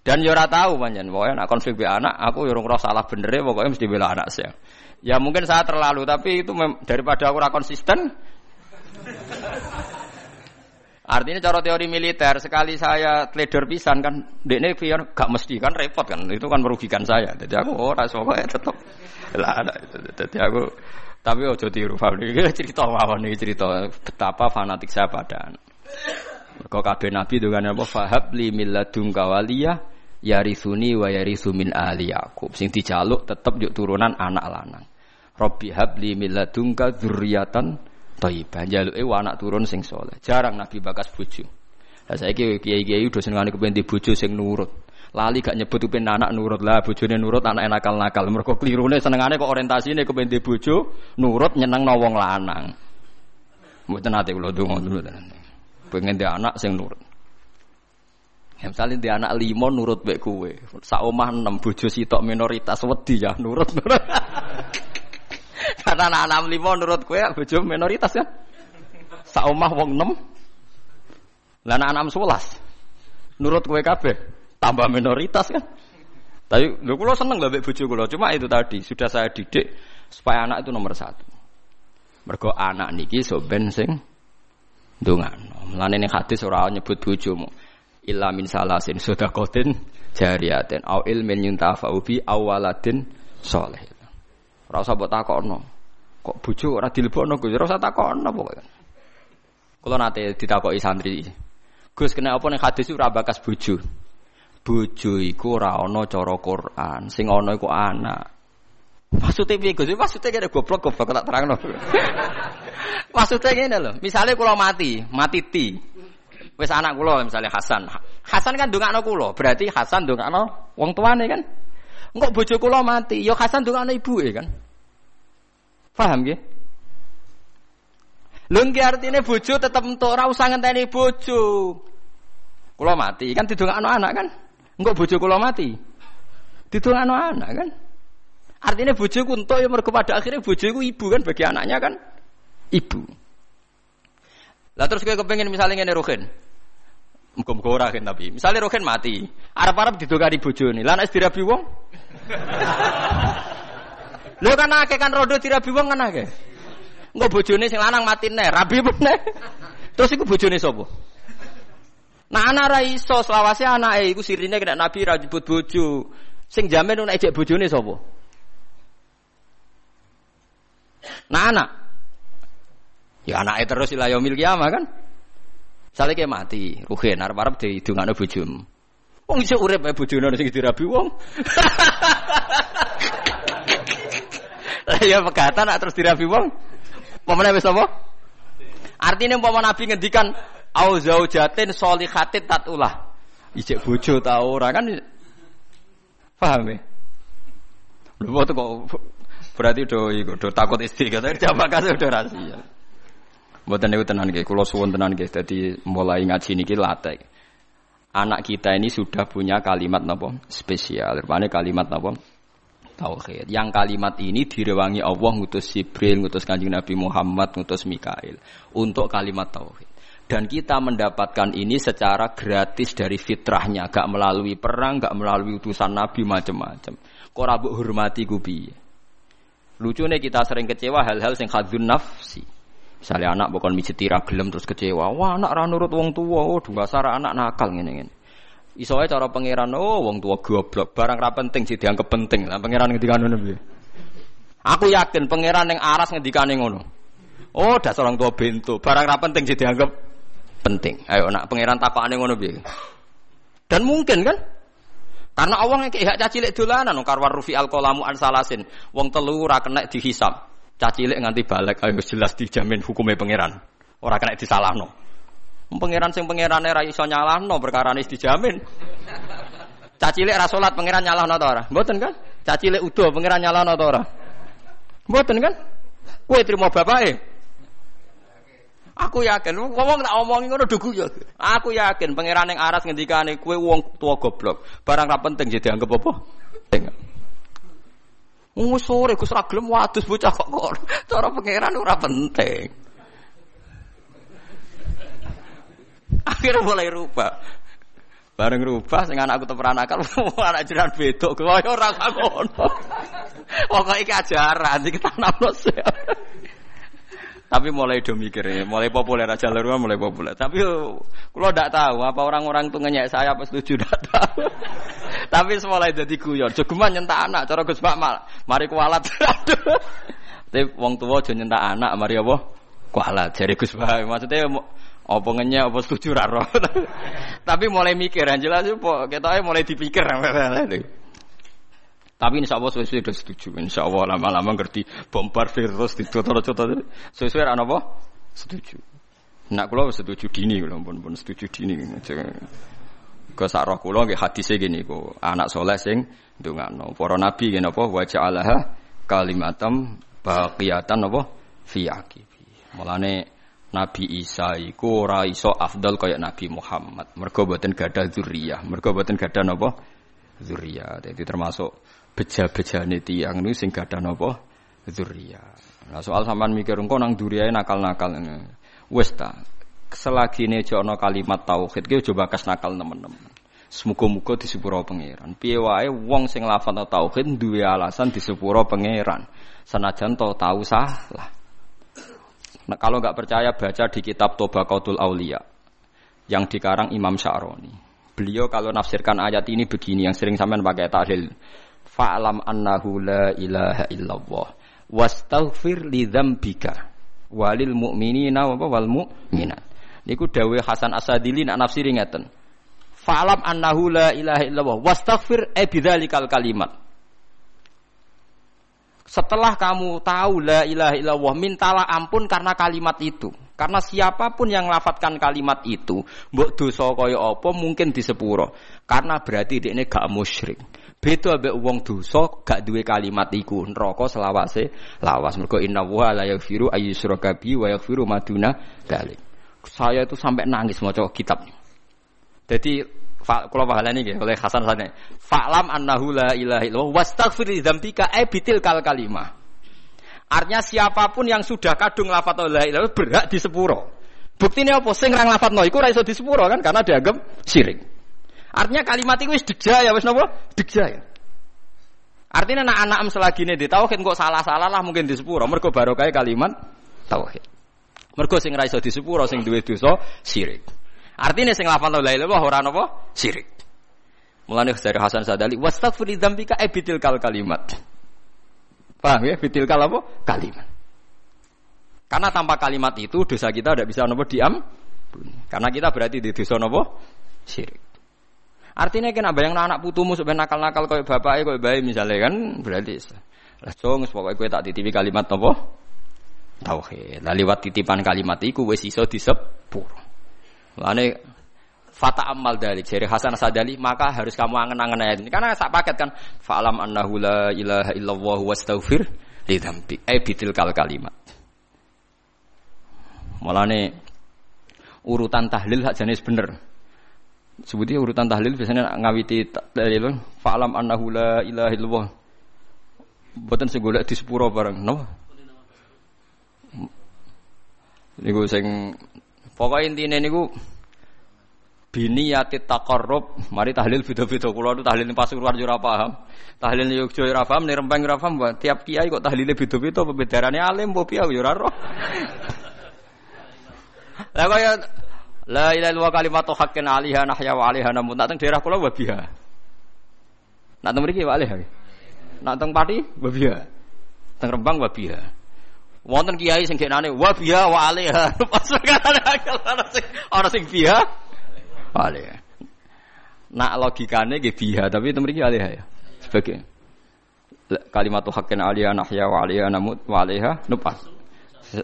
Dan yo ora tahu panjen, pokoke nak konflik be anak aku yo ora salah bener pokoknya mesti bela anak saya. Ya mungkin saya terlalu tapi itu daripada aku ora konsisten Artinya cara teori militer sekali saya trader pisan kan, dekne pion gak mesti kan repot kan, itu kan merugikan saya. Jadi aku ora oh, ya tetep lah ada itu. Jadi aku tapi ojo tiru Fabri *laughs* cerita mawon iki cerita betapa fanatik saya pada. Kok kabeh nabi dengan apa fahab li milladun kawaliyah yarisuni wa yarisu min ali Yakub. Sing dijaluk tetep yuk turunan anak lanang. Robbi habli milladunka thayyibah. Jaluke anak turun sing soleh. Jarang Nabi bakas bojo. Lah saiki kiai-kiai udah senengane kepen di bojo sing nurut. Lali gak nyebut kepen anak nurut lah, bojone nurut anak nakal-nakal. Mergo klirune senengane kok orientasine kepen di bojo nurut nyeneng wong lanang. Mboten ate kula donga dulu Pengen dia anak sing nurut. Ya, misalnya dia anak limo nurut baik kue, sak omah enam bojo sitok minoritas wedi ya nurut. *laughs* *laughs* Karena anak-anak lima menurut kue bojo minoritas ya. Saumah wong enam. Lah anak-anak sebelas. Nurut kue kabeh tambah minoritas kan. Tapi lu kulo seneng lah bojo kulo. Cuma itu tadi sudah saya didik supaya anak itu nomor satu. Mergo anak niki soben sing ndongano. Mulane ning hadis ora nyebut bojomu. Illa min salasin sedaqatin jariyatin au ilmin yuntafa'u bi awaladin soleh. Ora usah mbok takokno. Kok bojo ora dilebokno Gus? Ora usah takokno pokoke. Kula nate ditakoki santri. Gus kena apa ning hadis ora bakas bojo. Bojo iku ora ana cara Quran, sing ana iku anak. Maksudnya piye Gus? Maksudnya kene goblok goblok tak terangno. *laughs* Maksudnya ngene lho, misalnya kula mati, mati ti. Wis anak kula misalnya Hasan. Hasan kan ndongakno kula, berarti Hasan ndongakno wong tuane kan? Engkau bojo kula mati, ya Hasan ndongakno ibuke kan? Paham nggih? Lho nggih artine bojo tetep entuk ora usah ngenteni bojo. Kula mati kan didongakno anak kan? Engko bojo kula mati. Didongakno anak kan? Artinya bojoku entuk ya mergo pada akhirnya bojoku ibu kan bagi anaknya kan? Ibu. Lah terus kayak kepengen misalnya ngene Rohin. Muga-muga ora kan tapi. Misalnya Rohin mati, arep-arep didongani bojone. Lah nek dirabi wong *laughs* Lho kan akeh kan rodo dirabi wong kan akeh. Engko bojone sing lanang mati neh, rabi meneh. Terus iku bojone sapa? Nah anak ra iso selawase anake iku sirine kena Nabi ra jebut bojo. Sing jamin nek ejek bojone sapa? Nah anak. Ya anake terus ila yaumil kiamah kan. Sale ke mati, ruhen arep-arep didongakno bojomu. Wong iso urip ae bojone sing dirabi wong. *laughs* Lah ya pegatan terus dirabi wong. Pemene wis apa? Artinya umpama Nabi ngendikan au zaujatin solihatin tatulah. Ijek bojo ta ora kan paham ya? Lho kok berarti do iku do takut istri kata jawab kasih udah rahasia. Mboten niku tenan nggih, kula suwun tenan nggih dadi mulai ngaji niki latih. Anak kita ini sudah punya kalimat napa spesial. Rupane kalimat napa tauhid. Yang kalimat ini direwangi Allah ngutus Jibril, ngutus Kanjeng Nabi Muhammad, ngutus Mikail untuk kalimat tauhid. Dan kita mendapatkan ini secara gratis dari fitrahnya, gak melalui perang, gak melalui utusan Nabi macam-macam. Kok hormati gubi. Lucunya kita sering kecewa hal-hal yang khadun nafsi. Misalnya anak bukan mijeti gelem terus kecewa. Wah anak ra nurut wong tua, oh dasar anak nakal ngene-ngene. Iso cara pangeran oh wong tua goblok, barang ra penting sih dianggap penting. Lah pangeran ngendikane ngono piye? Aku yakin pangeran yang aras ngendikane ngono. Oh dasar orang tua bento, barang ra penting sih dianggap penting. Ayo nak pangeran takokane ngono piye? Dan mungkin kan? Karena yang kayak caci lek dolanan karwar rufi al kolamu an salasin. Wong telu ora kena. Caci lek nganti balik ayo jelas dijamin hukumnya pangeran. Ora kena disalahno. Pangeran sing pangerane ra iso nyalahno perkara dijamin. Caci lek ra salat pangeran nyalahno ta ora? Mboten kan? Caci lek udo pangeran nyalahno ta ora? Mboten kan? Kowe trimo bapake. Aku yakin, ngomong tak omongin ngono dugu ya. Aku yakin pangeran yang aras ngendikane kue wong tua goblok. Barang ra penting jadi anggap apa? Penting. Sore Gus ra gelem wadus bocah kok. Cara pangeran ora penting. Akhirnya mulai rubah. Bareng rubah sing anakku teperan akal *laughs* anak jiran bedok kaya ora ngono. Pokoke iki ajaran iki tanamno tapi mulai do mikir ya, mulai populer aja luar mulai populer. Tapi kalau tidak tahu apa orang-orang itu ngenyek saya apa setuju tidak tahu. *laughs* Tapi mulai jadi guyon. Jogeman nyentak anak, cara Gus Pak mal, mari kualat. *laughs* Tapi wong tua aja nyentak anak, mari apa? Kualat. Jadi Gus Pak maksudnya apa ngenyek apa setuju raro. *laughs* Tapi mulai mikir, jelas itu kita mulai dipikir. Tapi insya Allah sesuai sudah setuju. Insya Allah lama-lama ngerti bombardir terus di contoh-contoh sesuai apa? Setuju. Nak kulo setuju dini kulo pun pun setuju dini. Ke sarah kulo nggih hadisnya gini ku anak soleh sing ndongakno. Para nabi gini apa wajah Allah kalimatam baqiyatan apa fi aqibi. Mulane Nabi Isa iku ora iso afdal kaya Nabi Muhammad. Mergo boten gadah zuriyah. Mergo boten gadah napa? Zuriyah. Jadi termasuk beja-bejane tiyang niku sing gadah napa dzurriyyah. Nah soal sampean mikir engko nang duriyae nakal-nakal wis ta. Selagi ini jono kalimat tauhid ki coba kas nakal teman-teman. Semoga-moga disepuro pangeran. Piye wong sing lafal tauhid duwe alasan disepuro pangeran. Senajan to tahu salah. Nah, kalau nggak percaya baca di kitab Tobaqatul Aulia yang dikarang Imam Sya'roni. Beliau kalau nafsirkan ayat ini begini yang sering sampean pakai tahlil fa'lam annahu la ilaha illallah. Wastaghfir li dzambika walil mu'minina wa wal mu'minat. Niku dawuh Hasan Asadili nak nafsiri ngeten. Fa'lam annahu la ilaha illallah. Wastaghfir e bidzalikal kalimat setelah kamu tahu la ilaha illallah mintalah ampun karena kalimat itu. Karena siapa pun yang lafatkan kalimat itu mbok dosa kaya apa mungkin disepuro. Karena berarti ini gak musyrik Beda ambek wong dosa gak duwe kalimat iku neraka selawase lawas. Mergo inna wa la yaghfiru ayyusyraka bi wa yaghfiru maduna dalik. Saya itu sampai nangis maca kitab. Jadi kalau pahalane nggih oleh Hasan Sane. Fa'lam annahu la ilaha illallah wastaghfir li dzambika e bitil kal kalimah. Artinya siapa pun yang sudah kadung lafat la ilaha berhak di sepuro. Buktinya apa? Sing nang lafat no iku iso di sepuro kan karena dianggap syirik. Artinya kalimat itu wis ya wis napa? ya. Artinya anak-anak selagi ini di tauhid kok salah-salah lah mungkin di sepuro. Mergo barokah kalimat tauhid. Mergo sing ra iso di sepuro sing duwe dosa syirik. Artinya sing lafal la ilaha illallah ora napa? Syirik. Mulane dari Hasan Sadali wastaghfir dzambika ebitil kal kalimat. Paham ya? Bitil kal apa? Kalimat. Karena tanpa kalimat itu dosa kita tidak bisa nopo diam. Karena kita berarti di dosa nopo syirik. Artinya kan yang anak putumu sebenarnya nakal-nakal kau bapak kau bayi misalnya kan berarti lah cong pokoknya kau tak titipi kalimat nopo tauhid. Lah lewat titipan kalimat itu wes iso disepur. Lane fata amal dari jari Hasan Sadali maka harus kamu angen-angen ayat ini karena sak paket kan fa'alam annahu la ilaha illallah wastaghfir li dzambi eh bitil kal kalimat. Mulane urutan tahlil hak jenis bener. Sebutnya urutan tahlil biasanya ngawiti tahlil fa'lam annahu la ilaha illallah. Boten sing golek di sepuro bareng, no? Niku sing pokoke intine niku biniyati taqarrub. Mari tahlil beda-beda. Kula nu tahlil pas keluar yo ora paham. Tahlil Yogya ora paham ning Rembang ora paham. Tiap kiai kok tahlile beda-beda pembedarane alim mbok piye yo ora roh. *laughs* Kaya La ilaha illallah kalimatu haqqin 'alaiha nahya wa 'alaiha namun nak teng daerah kula wabiha. Nak teng mriki wa 'alaiha. Nak teng Pati wabiha. Teng Rembang wabiha. Wonten kiai sing genane wabiha wa 'alaiha. *laughs* Pas ana sing ana sing biha. 'Alaiha. Nak logikane nggih biha tapi teng mriki 'alaiha ya. Sebagai kalimatu haqqin 'alaiha nahya wa 'alaiha namun wa 'alaiha nupas.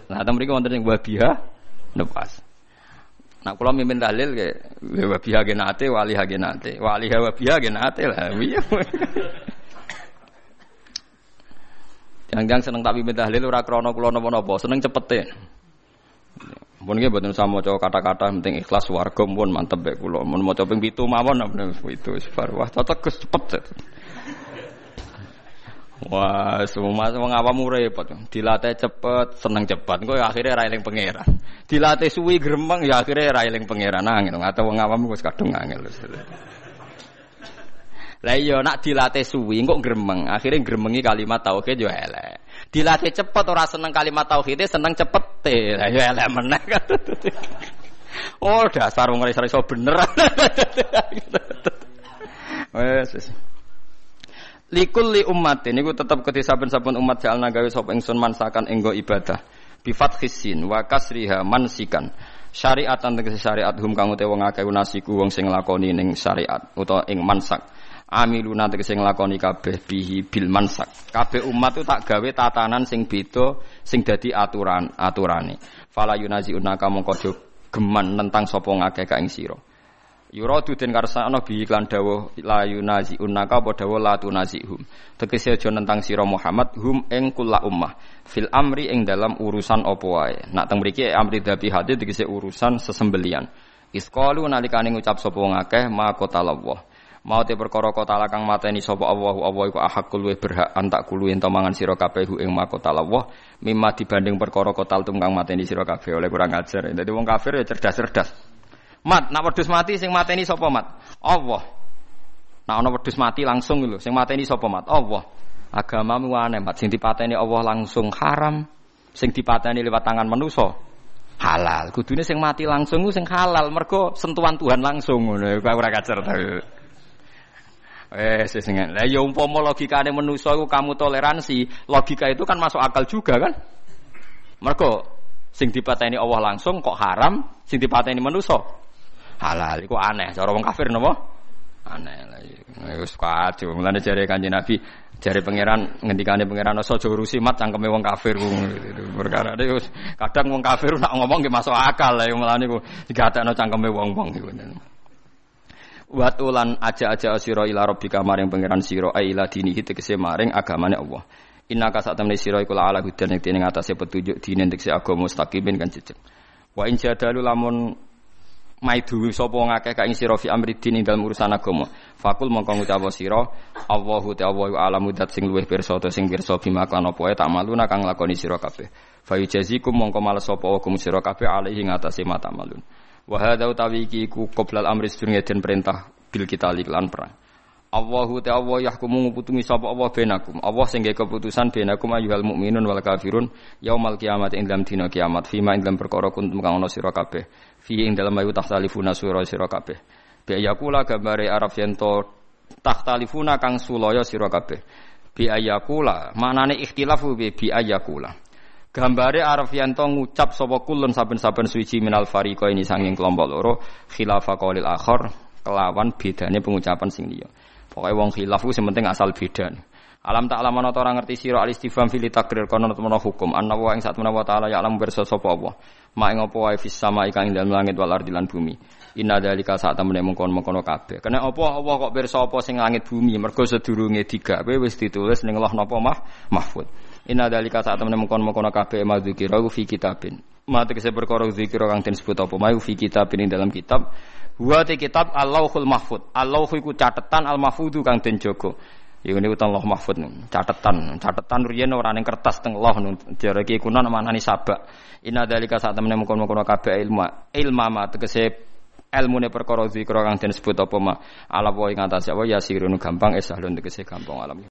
Nah teng mriki wonten sing wabiha nupas. Nah, kalau mimpin dalil ke wabiha genate, wali genate, wali wabiha genate lah. *laughs* Jangan-jangan seneng tak mimpin dalil ora krana kula napa-napa, seneng cepete. Mun nggih mboten sama maca kata-kata penting ikhlas warga pun mantep bae kula. Mun maca ping 7 mawon itu bar wah cocok cepet. Wah, semua wong awam repot. Dilatih cepet, seneng cepet. Engko akhirnya ra eling pangeran. Dilatih suwi gremeng ya akhirnya ra eling pangeran angin. Atau wong awam wis kadung angel. Lah iya nak dilatih suwi kok gremeng. Akhirnya gremengi kalimat tauhid yo elek. Dilatih cepet ora seneng kalimat tauhid, seneng cepet. Lah yo elek meneh. Oh, dasar wong iso bener. *laughs* Wes Likul li ummatin niku tetep kedhe saben-saben umat jalna gawe sapa ingsun mansakan enggo ibadah. Bi fathisin wa kasriha mansikan. Syariatan tegese syariat hum kang utawa wong akeh wong sing lakoni ning syariat utawa ing mansak. Amiluna tegese nglakoni kabeh bihi bil mansak. Kabeh umat itu tak gawe tatanan sing beda sing dadi aturan aturane. Fala yunazi unaka mongko geman tentang sapa ngakeh ka ing sira. Yuradu den karsana bi iklan dawuh la yunazi unaka apa dawuh la tunazihum. Tegese aja nentang sira Muhammad hum ing kula ummah fil amri ing dalam urusan apa wae. Nak teng mriki amri dabi hati tegese urusan sesembelian. Isqalu nalikane ngucap sapa wong akeh ma qatallah. Mau te perkara kota kang mateni sapa Allah Allah iku ahakul we berhak antak kulu ento mangan sira kabeh ing makotallah mimma dibanding perkara kotal tum mateni sira kabeh oleh kurang ajar. Dadi wong kafir ya cerdas-cerdas. Mat, nak wedhus mati sing mateni sapa mat? Allah. Nak ana wedhus mati langsung lho, sing mateni sapa mat? Allah. Agamamu aneh, mat sing dipateni Allah langsung haram, sing dipateni lewat tangan manusa halal. Kudune sing mati langsung sing halal, mergo sentuhan Tuhan langsung ngono. Kok ora kacer ta. Eh, sesengan. Lah ya umpama logikane manusa iku kamu toleransi, logika itu kan masuk akal juga kan? Mergo sing dipateni Allah langsung kok haram, sing dipateni manusa halal. Iku aneh. Cara wong kafir napa? Aneh lah iya. wis kacau mulane jare kanjeng Nabi jare pangeran ngendikane pangeran aja urusi mat cangkeme wong kafir perkara wis kadang wong kafir nak ngomong ge masuk akal lah mulane ku digatekno cangkeme wong-wong iku. Watulan aja-aja sira ila rabbika maring pangeran sira ila dinihi tegese maring agamane Allah. Inna ka sak temne sira iku ala hudan ing ngatasé petunjuk dine tegese agama mustaqimin kan jejeg. Wa in jadalu lamun maidu sapa ngakeh ka ing sira fi amri din ing urusan agama. Fakul mongko ngucap sira Allahu ta'ala alamu dat sing luwih pirsa ta sing pirsa bima kan apa tak maluna kang lakoni sira kabeh. Fa yujazikum mongko males sapa hukum sira kabeh alaihi ngatasé mata malun. Wa hadza utawi iki ku qoblal amri sedurunge den perintah bil kita lan perang Allahu ta Allah yahkumu nguputungi sapa Allah benakum. Allah sing keputusan benakum ayyuhal mukminun wal kafirun yaumal kiamat ing dalam dina kiamat fima ing dalam perkara kuntum kang ana sira kabeh. Fi ing dalam ayu tahtalifuna sura sira kabeh. Bi ayakula gambare Arab yen to tahtalifuna kang sulaya sira kabeh. Bi ayakula maknane ikhtilafu bi bi ayakula. Gambare Arab yen to ngucap sapa kulun saben-saben suci minal fariqa ini sanging kelompok loro khilafa qaulil akhir kelawan bedane pengucapan sing liya. Pokoknya wong khilaf ku penting asal beda. Alam tak alam ana ora ngerti sira al istifham fil takrir kono temen hukum anna wa ing satuna wa taala ya alam bersa sapa Allah. Ma ing apa wae fis sama ikan ing dalem langit wal ardi bumi. Inna dalika saat temene mengkon-mengkono kabeh. Kena apa Allah kok pirsa apa sing langit bumi mergo sedurunge digawe wis ditulis ning Allah napa mah mahfud. Inna dalika saat temene mengkon-mengkono kabeh madzikira fi kitabin. Ma tegese perkara zikira kang den sebut apa mau fi kitabin ing dalam kitab Wa te kitab Allahul Mahfud. Allah iku catetan Al Mahfudu kang den jaga. Ini utang Allah Mahfud catetan. Catetan riyen ora ning kertas teng Allah jare iki kuno manani sabak. Inna dalika sak temene mengkon-mengkon kabeh ilmu. Ilma ma tegese ilmune perkara zikra kang den sebut apa ma ala wa ing atase ya sirun gampang esahlun tegese gampang alam